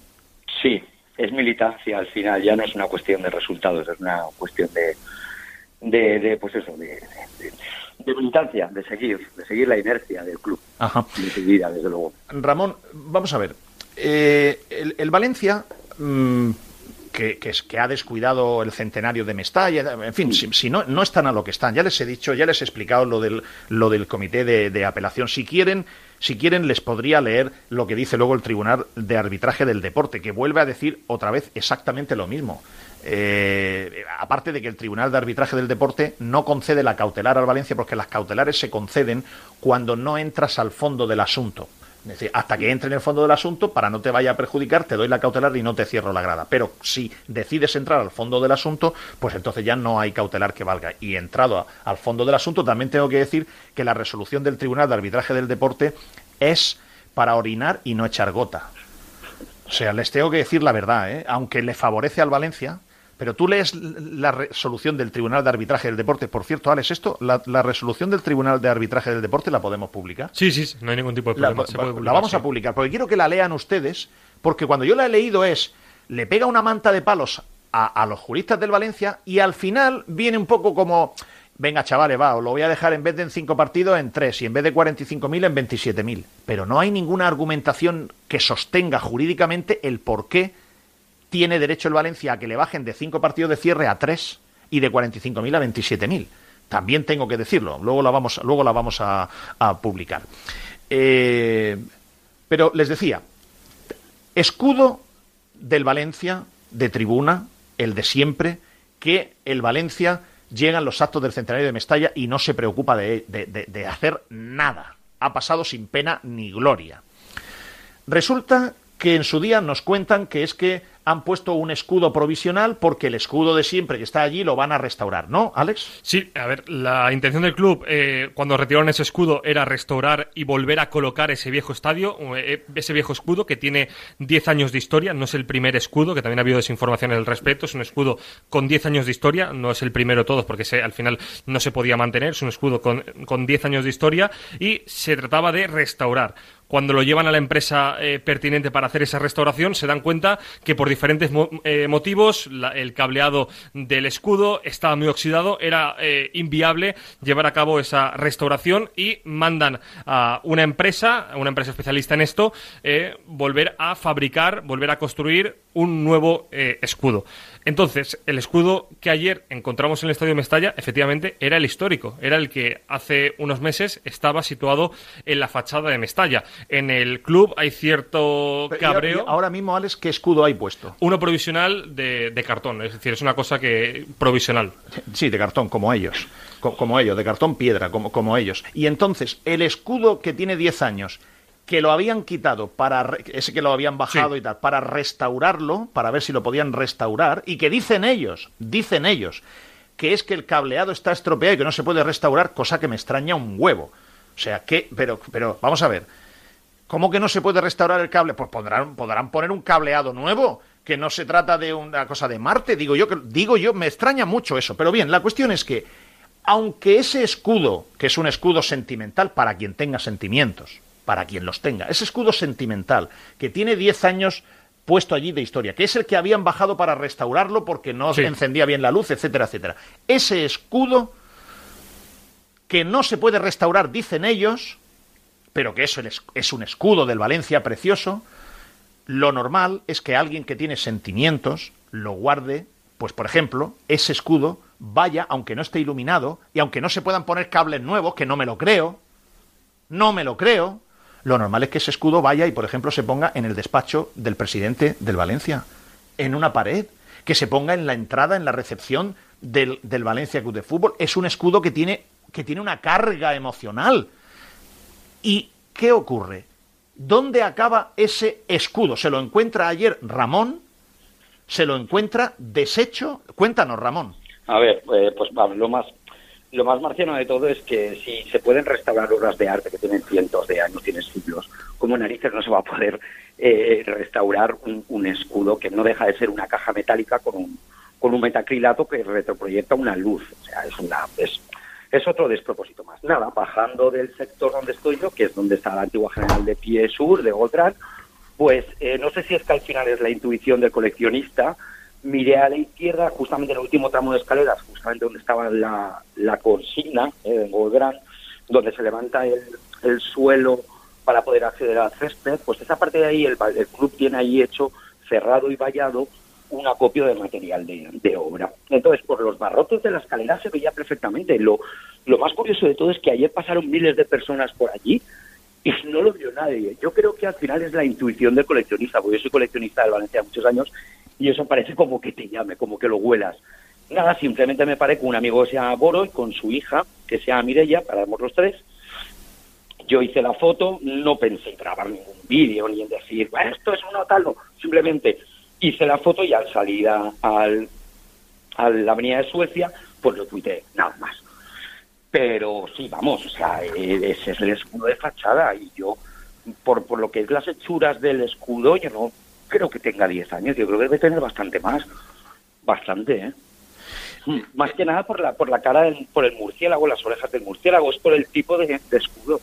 Sí, es militancia al final, ya no es una cuestión de resultados, es una cuestión de, de, pues eso, de, militancia, de seguir, de seguir la inercia del club, Ajá. de vida, desde luego. Ramón, vamos a ver, eh, el, Valencia... Mm, que, que, ha descuidado el centenario de Mestalla, en fin, si, no, no están a lo que están. Ya les he dicho, ya les he explicado lo del, lo del comité de apelación. Si quieren, si quieren, les podría leer lo que dice luego el Tribunal de Arbitraje del Deporte, que vuelve a decir otra vez exactamente lo mismo. Eh, aparte de que el Tribunal de Arbitraje del Deporte no concede la cautelar al Valencia, porque las cautelares se conceden cuando no entras al fondo del asunto. Es decir, hasta que entre en el fondo del asunto, para no te vaya a perjudicar, te doy la cautelar y no te cierro la grada. Pero si decides entrar al fondo del asunto, pues entonces ya no hay cautelar que valga. Y entrado al fondo del asunto, también tengo que decir que la resolución del Tribunal de Arbitraje del Deporte es para orinar y no echar gota. O sea, les tengo que decir la verdad, ¿eh? aunque le favorece al Valencia, pero tú lees la resolución del Tribunal de Arbitraje del Deporte. Por cierto, Alex, esto, la, resolución del Tribunal de Arbitraje del Deporte la podemos publicar. Sí, sí, no hay ningún tipo de problema. La, vamos a publicar, porque quiero que la lean ustedes, porque cuando yo la he leído es, le pega una manta de palos a, a los juristas del Valencia y al final viene un poco como, venga chavales, va, os lo voy a dejar en vez de en cinco partidos en tres y en vez de 45.000 en 27.000. Pero no hay ninguna argumentación que sostenga jurídicamente el por qué tiene derecho el Valencia a que le bajen de cinco partidos de cierre a tres y de 45.000 a 27.000. También tengo que decirlo, luego la vamos, luego vamos a, publicar. Eh, pero les decía, escudo del Valencia, de tribuna, el de siempre, que el Valencia llegan los actos del centenario de Mestalla y no se preocupa de, de hacer nada. Ha pasado sin pena ni gloria. Resulta que en su día nos cuentan que es que han puesto un escudo provisional porque el escudo de siempre que está allí lo van a restaurar, ¿no, Alex? Sí, a ver, la intención del club eh, cuando retiraron ese escudo era restaurar y volver a colocar ese viejo estadio, eh, ese viejo escudo que tiene 10 años de historia, no es el primer escudo, que también ha habido desinformación al respecto, es un escudo con 10 años de historia, no es el primero todos porque al final no se podía mantener, es un escudo con, con 10 años de historia y se trataba de restaurar cuando lo llevan a la empresa eh, pertinente para hacer esa restauración, se dan cuenta que por diferentes eh, motivos el cableado del escudo estaba muy oxidado, era eh, inviable llevar a cabo esa restauración y mandan a una empresa, a una empresa especialista en esto, volver a fabricar, volver a construir un nuevo escudo. Entonces, el escudo que ayer encontramos en el Estadio Mestalla, efectivamente, era el histórico, era el que hace unos meses estaba situado en la fachada de Mestalla. En el club hay cierto cabreo. ahora mismo, Alex, ¿qué escudo hay puesto? Uno provisional de, cartón, es decir, es una cosa que provisional. Sí, de cartón, como ellos. Como, ellos, de cartón piedra, como, como ellos. Y entonces, el escudo que tiene 10 años que lo habían quitado para ese que lo habían bajado y tal para restaurarlo para ver si lo podían restaurar y que dicen ellos dicen ellos que es que el cableado está estropeado y que no se puede restaurar cosa que me extraña un huevo. O sea que pero pero vamos a ver cómo que no se puede restaurar el cable pues podrán podrán poner un cableado nuevo que no se trata de una cosa de Marte digo yo que digo yo me extraña mucho eso. Pero bien la cuestión es que aunque ese escudo que es un escudo sentimental para quien tenga sentimientos para quien los tenga. Ese escudo sentimental que tiene 10 años puesto allí de historia, que es el que habían bajado para restaurarlo porque no se encendía bien la luz, etcétera, etcétera. Ese escudo que no se puede restaurar, dicen ellos, pero que eso es un escudo del Valencia precioso, lo normal es que alguien que tiene sentimientos lo guarde, pues por ejemplo, ese escudo vaya, aunque no esté iluminado y aunque no se puedan poner cables nuevos, que no me lo creo, no me lo creo, lo normal es que ese escudo vaya y, por ejemplo, se ponga en el despacho del presidente del Valencia, en una pared, que se ponga en la entrada, en la recepción del, del Valencia Club de Fútbol. Es un escudo que tiene, que tiene una carga emocional. ¿Y qué ocurre? ¿Dónde acaba ese escudo? Se lo encuentra ayer Ramón, se lo encuentra deshecho. Cuéntanos, Ramón. A ver, eh, pues lo más lo más marciano de todo es que si se pueden restaurar obras de arte que tienen cientos de años, tienen siglos, como narices no se va a poder eh, restaurar un, escudo que no deja de ser una caja metálica con un, con un metacrilato que retroproyecta una luz? O sea, es, una, es, es otro despropósito más. Nada, bajando del sector donde estoy yo, que es donde está la antigua general de Pie Sur, de Gotran, pues eh, no sé si es que al final es la intuición del coleccionista, miré a la izquierda, justamente en el último tramo de escaleras, justamente donde estaba la, la consigna eh, en Goldbrand, donde se levanta el, el, suelo para poder acceder al césped, pues esa parte de ahí el, el club tiene ahí hecho cerrado y vallado un acopio de material de, de, obra. Entonces, por los barrotes de la escalera se veía perfectamente. Lo, lo más curioso de todo es que ayer pasaron miles de personas por allí y no lo vio nadie. Yo creo que al final es la intuición del coleccionista, porque yo soy coleccionista del Valencia muchos años y eso parece como que te llame, como que lo huelas. Nada, simplemente me paré con un amigo que se llama Boro y con su hija, que se llama Mirella, paramos los tres. Yo hice la foto, no pensé en grabar ningún vídeo ni en decir, bueno, esto es uno tal, no. Simplemente hice la foto y al salir a, al, a la avenida de Suecia, pues lo tuiteé, nada más. Pero sí, vamos, o sea, e, ese es el escudo de fachada y yo, por, por lo que es las hechuras del escudo, yo no creo que tenga 10 años, yo creo que debe tener bastante más. Bastante, ¿eh? Mm, más que nada por la, por la cara, del, por el murciélago, las orejas del murciélago, es por el tipo de, escudo.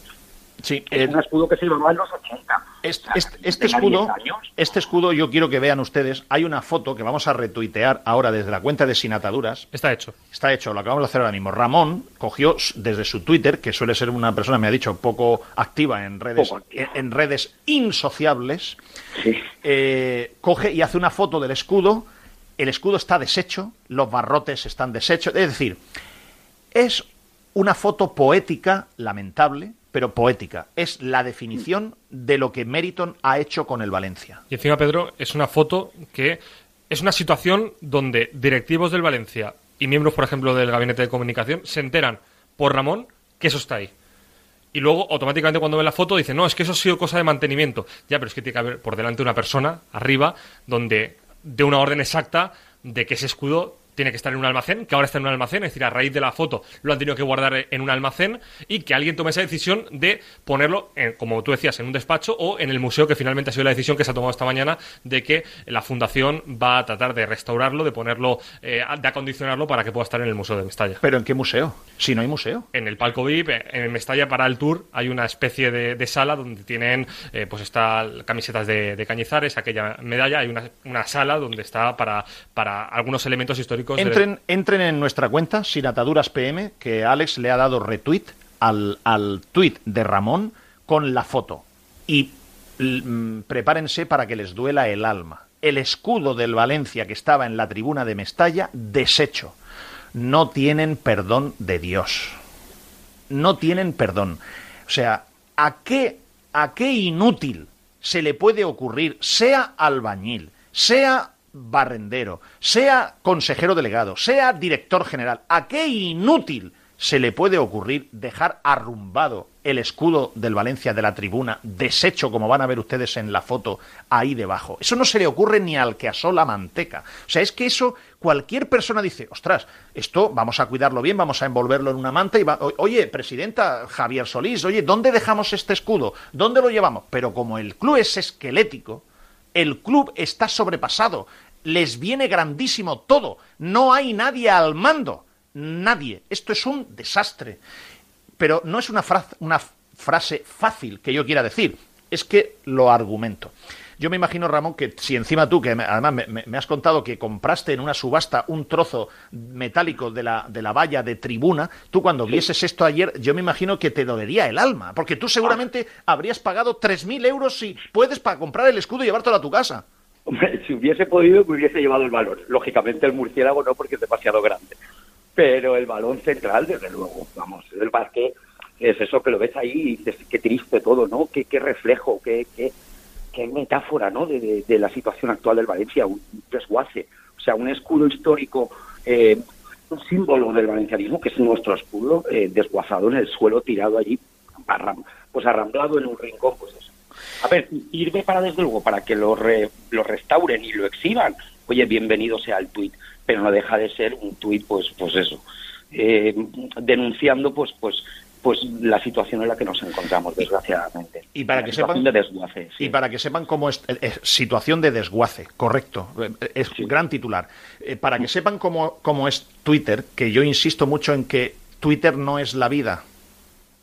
Sí, es un escudo que se llevaba en los 80. Este, este, escudo, este escudo, yo quiero que vean ustedes. Hay una foto que vamos a retuitear ahora desde la cuenta de Sin Ataduras. Está hecho. Está hecho, lo acabamos de hacer ahora mismo. Ramón cogió desde su Twitter, que suele ser una persona, me ha dicho, poco activa en redes, En, redes insociables, eh, coge y hace una foto del escudo. El escudo está deshecho, los barrotes están deshechos. Es decir, es una foto poética, lamentable, pero poética. Es la definición de lo que Meriton ha hecho con el Valencia. Y encima, Pedro, es una foto que es una situación donde directivos del Valencia y miembros, por ejemplo, del gabinete de comunicación se enteran por Ramón que eso está ahí. Y luego, automáticamente, cuando ven la foto, dicen, no, es que eso ha sido cosa de mantenimiento. Ya, pero es que tiene que haber por delante una persona, arriba, donde de una orden exacta de que ese escudo tiene que estar en un almacén, que ahora está en un almacén, es decir, a raíz de la foto lo han tenido que guardar en un almacén y que alguien tome esa decisión de ponerlo, en, como tú decías, en un despacho o en el museo, que finalmente ha sido la decisión que se ha tomado esta mañana de que la fundación va a tratar de restaurarlo, de ponerlo, eh, de acondicionarlo para que pueda estar en el museo de Mestalla. ¿Pero en qué museo? Si no hay museo. En el palco VIP, en Mestalla para el tour, hay una especie de, sala donde tienen, eh, pues está camisetas de, Cañizares, aquella medalla, hay una, una sala donde está para, para algunos elementos históricos Entren, entren en nuestra cuenta, sin ataduras PM, que Alex le ha dado retweet al, al tweet de Ramón con la foto. Y mm, prepárense para que les duela el alma. El escudo del Valencia que estaba en la tribuna de Mestalla, deshecho. No tienen perdón de Dios. No tienen perdón. O sea, ¿a qué, a qué inútil se le puede ocurrir, sea albañil, sea barrendero, sea consejero delegado, sea director general, ¿a qué inútil se le puede ocurrir dejar arrumbado el escudo del Valencia de la tribuna, deshecho como van a ver ustedes en la foto ahí debajo? Eso no se le ocurre ni al que asó la manteca. O sea, es que eso cualquier persona dice, ostras, esto vamos a cuidarlo bien, vamos a envolverlo en una manta y va, oye, presidenta Javier Solís, oye, ¿dónde dejamos este escudo? ¿Dónde lo llevamos? Pero como el club es esquelético, el club está sobrepasado, les viene grandísimo todo, no hay nadie al mando, nadie. Esto es un desastre. Pero no es una, una frase fácil que yo quiera decir, es que lo argumento. Yo me imagino, Ramón, que si encima tú, que además me, has contado que compraste en una subasta un trozo metálico de la, de la valla de tribuna, tú cuando vieses esto ayer, yo me imagino que te dolería el alma, porque tú seguramente habrías pagado 3.000 euros si puedes para comprar el escudo y llevártelo a tu casa. si hubiese podido, me hubiese llevado el valor. Lógicamente el murciélago no, porque es demasiado grande. pero el balón central, desde luego, vamos, el parque es eso que lo ves ahí y dices, qué triste todo, ¿no? Qué, qué reflejo, qué, qué, qué metáfora, ¿no? De, de, la situación actual del Valencia, un desguace, o sea, un escudo histórico, eh, un símbolo del valencianismo, que es nuestro escudo, eh, desguazado en el suelo, tirado allí, pues arramblado en un rincón, pues eso. A ver, sirve para, desde luego, para que lo, lo restauren y lo exhiban. Oye, bienvenido sea el tuit, pero no deja de ser un tuit, pues, pues eso, eh, denunciando, pues, pues, pues la situación en la que nos encontramos, desgraciadamente. Y para que sepan de desguace, y para que sepan cómo es, situación de desguace, correcto, es gran titular. Eh, para que sepan cómo, cómo es Twitter, que yo insisto mucho en que Twitter no es la vida.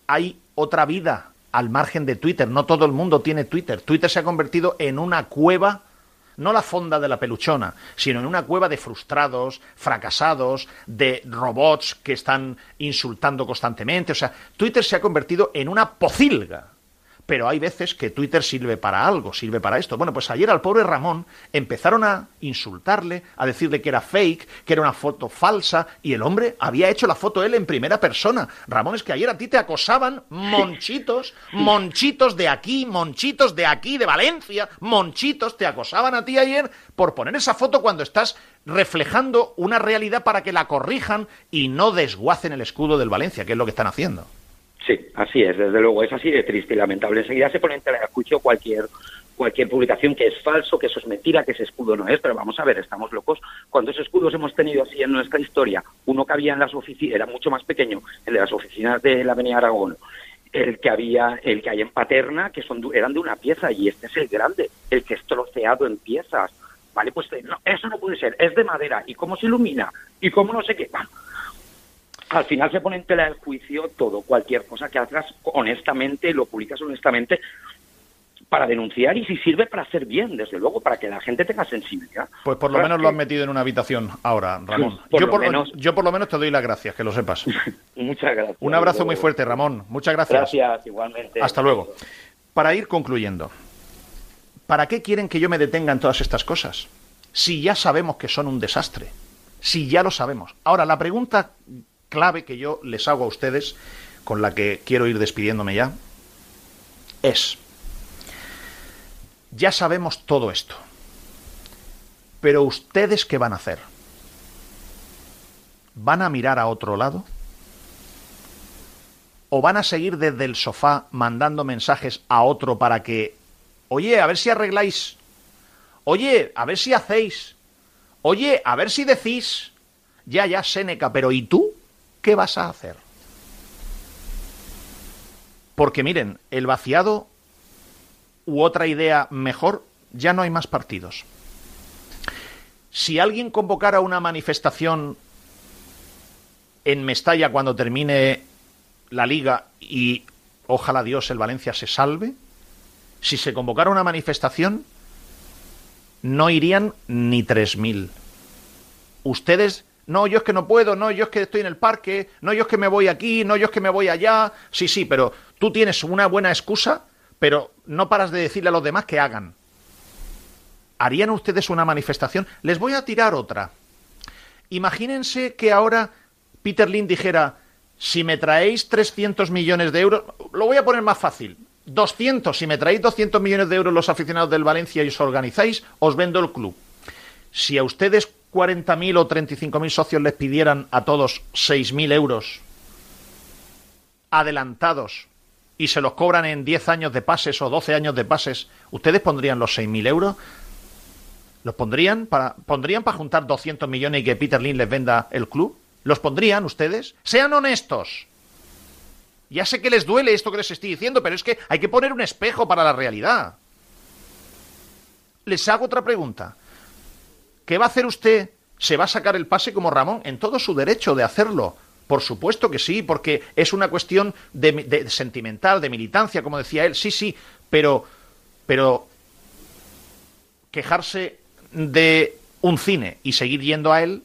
Hay otra vida al margen de Twitter. No todo el mundo tiene Twitter. Twitter se ha convertido en una cueva no la fonda de la peluchona, sino en una cueva de frustrados, fracasados, de robots que están insultando constantemente. O sea, Twitter se ha convertido en una pocilga pero hay veces que Twitter sirve para algo, sirve para esto. Bueno, pues ayer al pobre Ramón empezaron a insultarle, a decirle que era fake, que era una foto falsa, y el hombre había hecho la foto él en primera persona. Ramón, es que ayer a ti te acosaban monchitos, monchitos de aquí, monchitos de aquí, de Valencia, monchitos, te acosaban a ti ayer por poner esa foto cuando estás reflejando una realidad para que la corrijan y no desguacen el escudo del Valencia, que es lo que están haciendo. Sí, así es, desde luego, es así de triste y lamentable. Enseguida se pone en tela de juicio cualquier cualquier publicación que es falso, que eso es mentira, que ese escudo no es, pero vamos a ver, estamos locos. ¿Cuántos escudos hemos tenido así en nuestra historia? Uno que había en las oficinas, era mucho más pequeño, el de las oficinas de la Avenida Aragón, el que había, el que hay en Paterna, que son eran de una pieza, y este es el grande, el que es troceado en piezas. Vale, pues eso no puede ser, es de madera, ¿y cómo se ilumina? ¿Y cómo no sé qué? Al final se pone en tela de juicio todo, cualquier cosa que hagas honestamente, lo publicas honestamente para denunciar y si sirve para hacer bien, desde luego, para que la gente tenga sensibilidad. Pues por lo menos lo han metido en una habitación ahora, Ramón. yo, por, menos... yo por lo menos te doy las gracias, que lo sepas. Muchas gracias. Un abrazo muy fuerte, Ramón. Muchas gracias. Gracias, igualmente. Hasta luego. Para ir concluyendo, ¿para qué quieren que yo me detenga en todas estas cosas? Si ya sabemos que son un desastre. Si ya lo sabemos. Ahora, la pregunta clave que yo les hago a ustedes, con la que quiero ir despidiéndome ya, es, ya sabemos todo esto, pero ustedes qué van a hacer? ¿Van a mirar a otro lado? ¿O van a seguir desde el sofá mandando mensajes a otro para que, oye, a ver si arregláis, oye, a ver si hacéis, oye, a ver si decís, ya, ya, Séneca, pero ¿y tú? ¿Qué vas a hacer? Porque miren, el vaciado u otra idea mejor, ya no hay más partidos. Si alguien convocara una manifestación en Mestalla cuando termine la liga y ojalá Dios el Valencia se salve, si se convocara una manifestación, no irían ni 3.000. Ustedes no, yo es que no puedo, no, yo es que estoy en el parque, no, yo es que me voy aquí, no, yo es que me voy allá. Sí, sí, pero tú tienes una buena excusa, pero no paras de decirle a los demás que hagan. ¿Harían ustedes una manifestación? Les voy a tirar otra. Imagínense que ahora Peter Lynn dijera, si me traéis 300 millones de euros, lo voy a poner más fácil, 200, si me traéis 200 millones de euros los aficionados del Valencia y os organizáis, os vendo el club. Si a ustedes 40.000 o 35.000 socios les pidieran a todos 6.000 euros adelantados y se los cobran en 10 años de pases o 12 años de pases, ¿ustedes pondrían los 6.000 euros? ¿Los pondrían para, pondrían para juntar 200 millones y que Peter Lynn les venda el club? ¿Los pondrían ustedes? Sean honestos. Ya sé que les duele esto que les estoy diciendo, pero es que hay que poner un espejo para la realidad. Les hago otra pregunta. ¿Qué va a hacer usted? ¿Se va a sacar el pase como Ramón? En todo su derecho de hacerlo. Por supuesto que sí, porque es una cuestión de, sentimental, de militancia, como decía él. Sí, sí, pero, pero quejarse de un cine y seguir yendo a él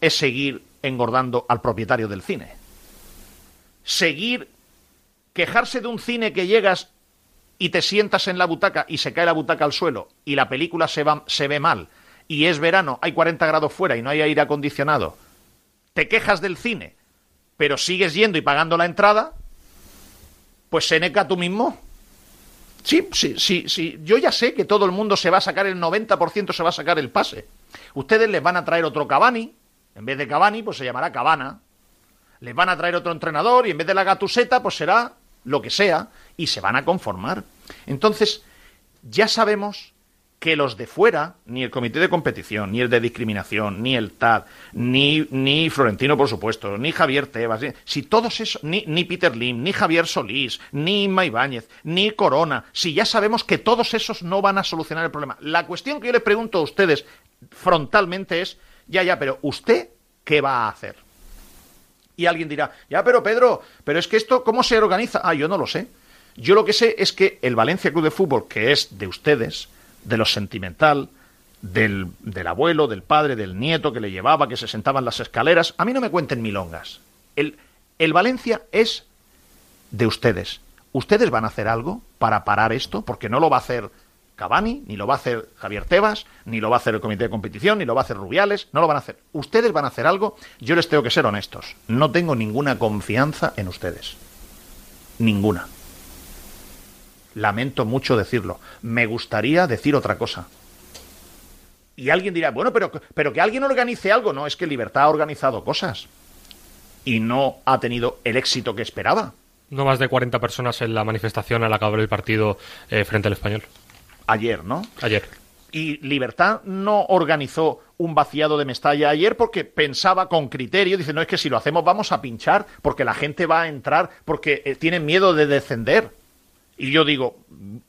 es seguir engordando al propietario del cine. Seguir quejarse de un cine que llegas y te sientas en la butaca y se cae la butaca al suelo y la película se, va, se ve mal y es verano, hay 40 grados fuera y no hay aire acondicionado, te quejas del cine, pero sigues yendo y pagando la entrada, pues Seneca tú mismo. Sí, sí, sí, sí. Yo ya sé que todo el mundo se va a sacar el 90%, se va a sacar el pase. Ustedes les van a traer otro Cavani, en vez de Cavani, pues se llamará Cabana. Les van a traer otro entrenador y en vez de la gatuseta, pues será lo que sea, y se van a conformar. Entonces, ya sabemos que los de fuera, ni el comité de competición, ni el de discriminación, ni el TAD, ni, ni Florentino, por supuesto, ni Javier Tebas, si todos esos, ni, ni Peter Lim, ni Javier Solís, ni Inma Ibáñez, ni Corona, si ya sabemos que todos esos no van a solucionar el problema. La cuestión que yo les pregunto a ustedes frontalmente es, ya, ya, pero ¿usted qué va a hacer? Y alguien dirá, ya, pero Pedro, pero es que esto, ¿cómo se organiza? Ah, yo no lo sé. Yo lo que sé es que el Valencia Club de Fútbol, que es de ustedes, de lo sentimental, del, abuelo, del padre, del nieto que le llevaba, que se sentaba en las escaleras. A mí no me cuenten milongas. El, el Valencia es de ustedes. ¿Ustedes van a hacer algo para parar esto? Porque no lo va a hacer Cavani, ni lo va a hacer Javier Tebas, ni lo va a hacer el comité de competición, ni lo va a hacer Rubiales, no lo van a hacer. Ustedes van a hacer algo, yo les tengo que ser honestos. No tengo ninguna confianza en ustedes. Ninguna. Lamento mucho decirlo. Me gustaría decir otra cosa. Y alguien dirá, bueno, pero, pero que alguien organice algo. No, es que Libertad ha organizado cosas. Y no ha tenido el éxito que esperaba. No más de 40 personas en la manifestación al acabar el partido eh, frente al español. Ayer, ¿no? Ayer. Y Libertad no organizó un vaciado de Mestalla ayer porque pensaba con criterio, dice, no es que si lo hacemos vamos a pinchar, porque la gente va a entrar, porque eh, tienen miedo de descender. Y yo digo,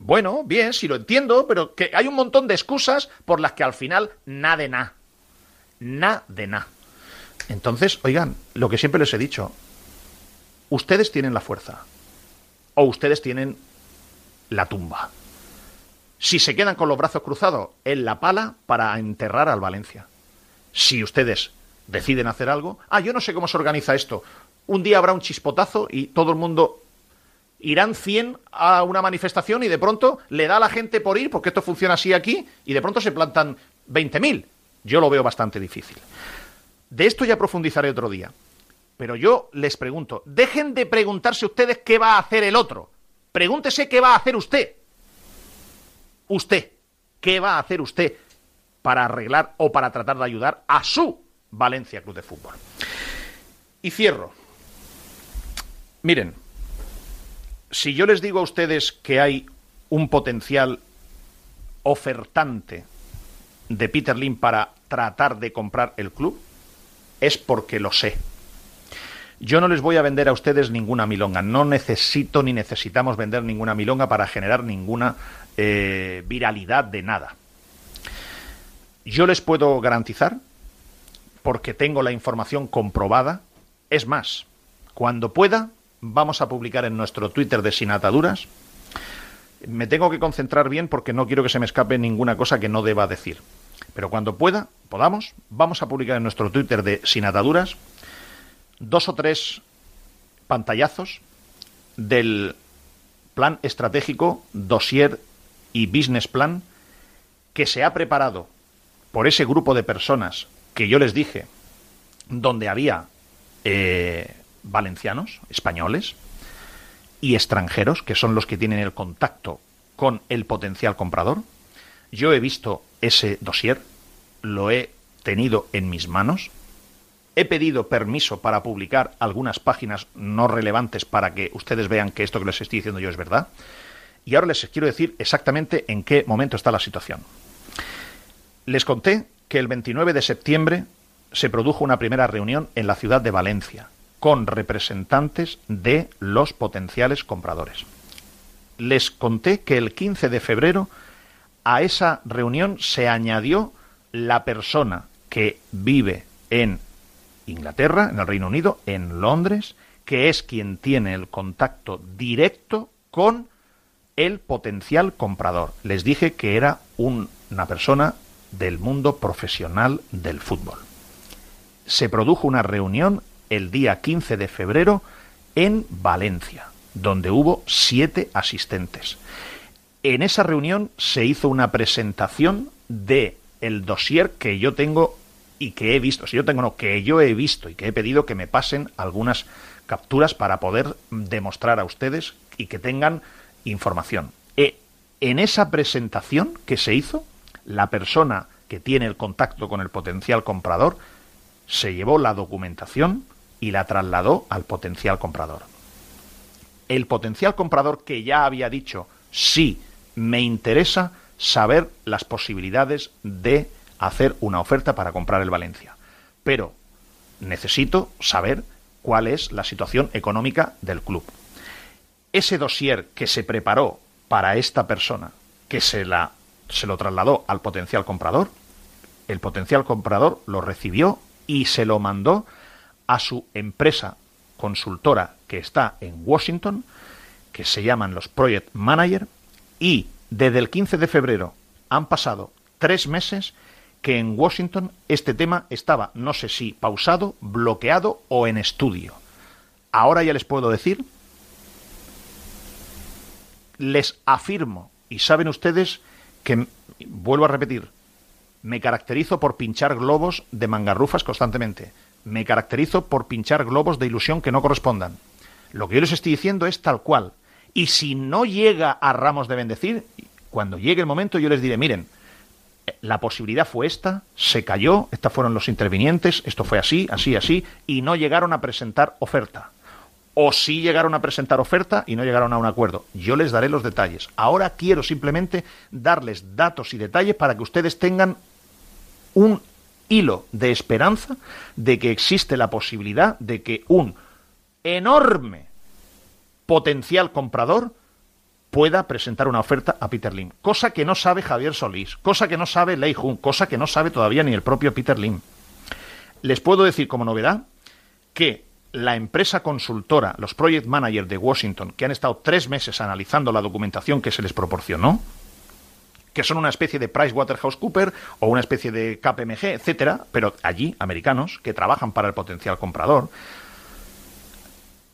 bueno, bien, sí lo entiendo, pero que hay un montón de excusas por las que al final nada de nada. Nada de nada. Entonces, oigan, lo que siempre les he dicho, ustedes tienen la fuerza o ustedes tienen la tumba. Si se quedan con los brazos cruzados, en la pala para enterrar al Valencia. Si ustedes deciden hacer algo, ah, yo no sé cómo se organiza esto. Un día habrá un chispotazo y todo el mundo irán 100 a una manifestación y de pronto le da a la gente por ir, porque esto funciona así aquí, y de pronto se plantan 20.000. Yo lo veo bastante difícil. De esto ya profundizaré otro día. Pero yo les pregunto, dejen de preguntarse ustedes qué va a hacer el otro. Pregúntese qué va a hacer usted. Usted, ¿qué va a hacer usted para arreglar o para tratar de ayudar a su Valencia Club de Fútbol? Y cierro. Miren, si yo les digo a ustedes que hay un potencial ofertante de Peter Lim para tratar de comprar el club, es porque lo sé. Yo no les voy a vender a ustedes ninguna milonga. No necesito ni necesitamos vender ninguna milonga para generar ninguna eh, viralidad de nada. Yo les puedo garantizar, porque tengo la información comprobada, es más, cuando pueda, vamos a publicar en nuestro Twitter de Sin Ataduras. Me tengo que concentrar bien porque no quiero que se me escape ninguna cosa que no deba decir. Pero cuando pueda, podamos, vamos a publicar en nuestro Twitter de Sin Ataduras dos o tres pantallazos del plan estratégico, dossier y business plan que se ha preparado por ese grupo de personas que yo les dije, donde había eh, valencianos, españoles y extranjeros, que son los que tienen el contacto con el potencial comprador. Yo he visto ese dossier, lo he tenido en mis manos, he pedido permiso para publicar algunas páginas no relevantes para que ustedes vean que esto que les estoy diciendo yo es verdad. Y ahora les quiero decir exactamente en qué momento está la situación. Les conté que el 29 de septiembre se produjo una primera reunión en la ciudad de Valencia, con representantes de los potenciales compradores. Les conté que el 15 de febrero a esa reunión se añadió la persona que vive en Inglaterra, en el Reino Unido, en Londres, que es quien tiene el contacto directo con el potencial comprador. Les dije que era una persona del mundo profesional del fútbol. Se produjo una reunión el día 15 de febrero en Valencia, donde hubo siete asistentes. En esa reunión se hizo una presentación de el dossier que yo tengo y que he visto, si yo tengo no, que yo he visto y que he pedido que me pasen algunas capturas para poder demostrar a ustedes y que tengan información. E, en esa presentación que se hizo, la persona que tiene el contacto con el potencial comprador se llevó la documentación y la trasladó al potencial comprador. El potencial comprador que ya había dicho, sí, me interesa saber las posibilidades de hacer una oferta para comprar el Valencia. Pero necesito saber cuál es la situación económica del club. Ese dossier que se preparó para esta persona, que se, la, se lo trasladó al potencial comprador, el potencial comprador lo recibió y se lo mandó a su empresa consultora que está en Washington, que se llaman los Project Manager, y desde el 15 de febrero han pasado tres meses que en Washington este tema estaba, no sé si pausado, bloqueado o en estudio. Ahora ya les puedo decir, les afirmo, y saben ustedes que, vuelvo a repetir, me caracterizo por pinchar globos de mangarrufas constantemente. Me caracterizo por pinchar globos de ilusión que no correspondan. Lo que yo les estoy diciendo es tal cual. Y si no llega a ramos de bendecir, cuando llegue el momento yo les diré, miren, la posibilidad fue esta, se cayó, estos fueron los intervinientes, esto fue así, así, así, y no llegaron a presentar oferta. O sí llegaron a presentar oferta y no llegaron a un acuerdo. Yo les daré los detalles. Ahora quiero simplemente darles datos y detalles para que ustedes tengan un hilo de esperanza de que existe la posibilidad de que un enorme potencial comprador pueda presentar una oferta a Peter Lim, cosa que no sabe Javier Solís, cosa que no sabe Lei Jun, cosa que no sabe todavía ni el propio Peter Lim. Les puedo decir como novedad que la empresa consultora, los project managers de Washington, que han estado tres meses analizando la documentación que se les proporcionó, que son una especie de PricewaterhouseCooper o una especie de KPMG, etcétera, pero allí, americanos, que trabajan para el potencial comprador,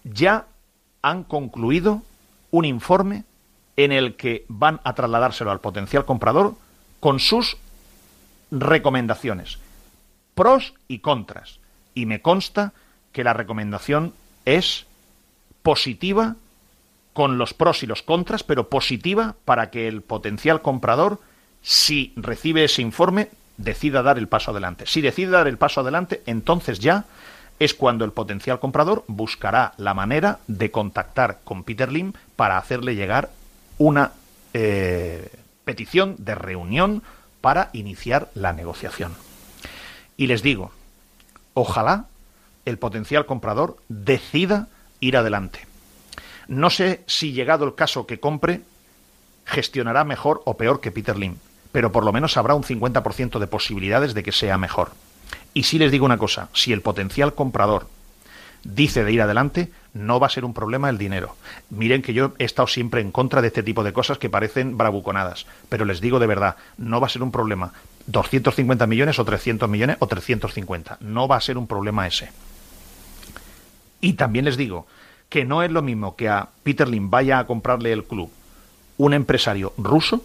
ya han concluido un informe en el que van a trasladárselo al potencial comprador con sus recomendaciones, pros y contras. Y me consta que la recomendación es positiva con los pros y los contras, pero positiva para que el potencial comprador, si recibe ese informe, decida dar el paso adelante. Si decide dar el paso adelante, entonces ya es cuando el potencial comprador buscará la manera de contactar con Peter Lim para hacerle llegar una eh, petición de reunión para iniciar la negociación. Y les digo, ojalá el potencial comprador decida ir adelante. No sé si llegado el caso que compre, gestionará mejor o peor que Peter Lim, pero por lo menos habrá un 50% de posibilidades de que sea mejor. Y si les digo una cosa, si el potencial comprador dice de ir adelante, no va a ser un problema el dinero. Miren que yo he estado siempre en contra de este tipo de cosas que parecen bravuconadas, pero les digo de verdad, no va a ser un problema 250 millones o 300 millones o 350, no va a ser un problema ese. Y también les digo que no es lo mismo que a Peter Lim vaya a comprarle el club un empresario ruso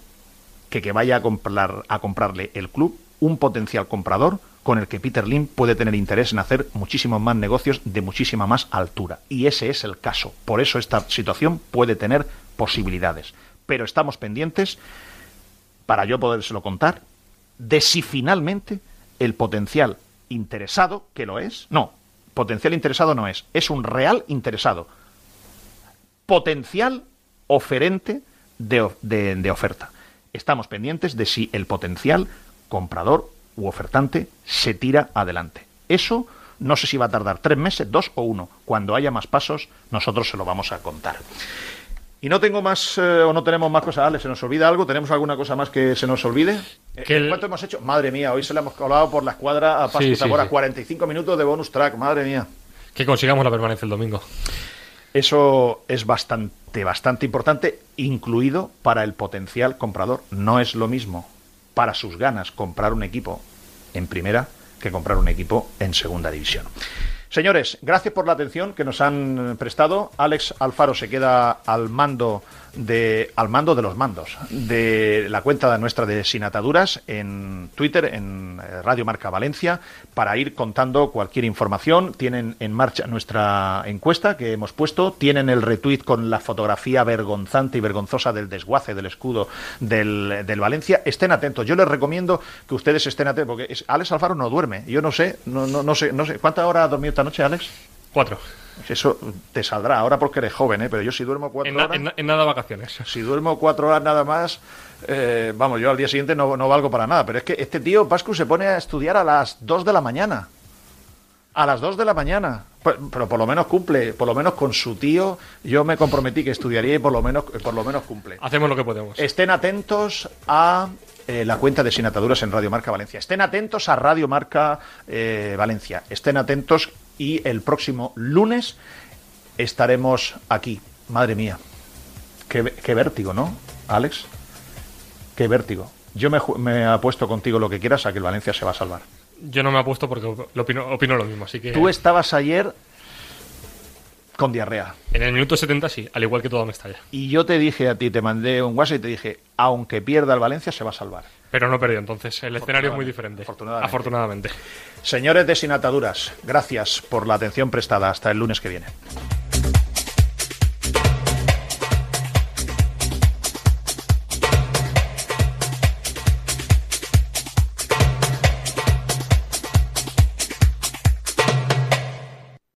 que que vaya a, comprar, a comprarle el club un potencial comprador con el que Peter Lim puede tener interés en hacer muchísimos más negocios de muchísima más altura. Y ese es el caso. Por eso esta situación puede tener posibilidades. Pero estamos pendientes, para yo podérselo contar, de si finalmente el potencial interesado, que lo es, no, potencial interesado no es, es un real interesado. Potencial oferente de, de oferta. Estamos pendientes de si el potencial comprador u ofertante se tira adelante. Eso no sé si va a tardar tres meses, dos o uno. Cuando haya más pasos, nosotros se lo vamos a contar. Y no tengo más, eh, o no tenemos más cosas, Ale, ¿se nos olvida algo? ¿Tenemos alguna cosa más que se nos olvide? Eh, ¿Cuánto hemos hecho? Madre mía, hoy se le hemos colado por la escuadra a Paz sí, 45 minutos de bonus track, madre mía. Que consigamos la permanencia el domingo. Eso es bastante, bastante importante, incluido para el potencial comprador. No es lo mismo para sus ganas comprar un equipo en primera que comprar un equipo en segunda división. Señores, gracias por la atención que nos han prestado. Alex Alfaro se queda al mando de al mando de los mandos de la cuenta nuestra de Sin Ataduras en Twitter, en eh, Radio Marca Valencia, para ir contando cualquier información. Tienen en marcha nuestra encuesta que hemos puesto, tienen el retweet con la fotografía vergonzante y vergonzosa del desguace del escudo del, del Valencia. Estén atentos. Yo les recomiendo que ustedes estén atentos, porque Alex Alfaro no duerme. Yo no sé, no, no, no sé, no sé. ¿Cuántas horas ha dormido esta noche, Alex? Cuatro. Eso te saldrá ahora porque eres joven, ¿eh? pero yo si duermo cuatro horas. En, nada vacaciones. Si duermo cuatro horas nada más, eh, vamos, yo al día siguiente no, no, valgo para nada. Pero es que este tío, Pascu, se pone a estudiar a las dos de la mañana. A las dos de la mañana. Pero, por lo menos cumple, por lo menos con su tío, yo me comprometí que estudiaría y por lo menos, por lo menos cumple. Hacemos lo que podemos. Estén atentos a eh, la cuenta de Sin Ataduras en Radio Marca Valencia. Estén atentos a Radio Marca eh, Valencia. Estén atentos y el próximo lunes estaremos aquí. Madre mía, qué, vértigo, ¿no, Alex? Qué vértigo. Yo me, me apuesto contigo lo que quieras a que el Valencia se va a salvar. Yo no me apuesto porque lo opino, opino lo mismo, así que... Tú estabas ayer con diarrea. En el minuto 70 sí, al igual que todo Mestalla. Y yo te dije a ti, te mandé un WhatsApp y te dije, aunque pierda el Valencia, se va a salvar. Pero no perdió, entonces el escenario es muy diferente. Afortunadamente. Afortunadamente. Señores de Sin Ataduras, gracias por la atención prestada. Hasta el lunes que viene.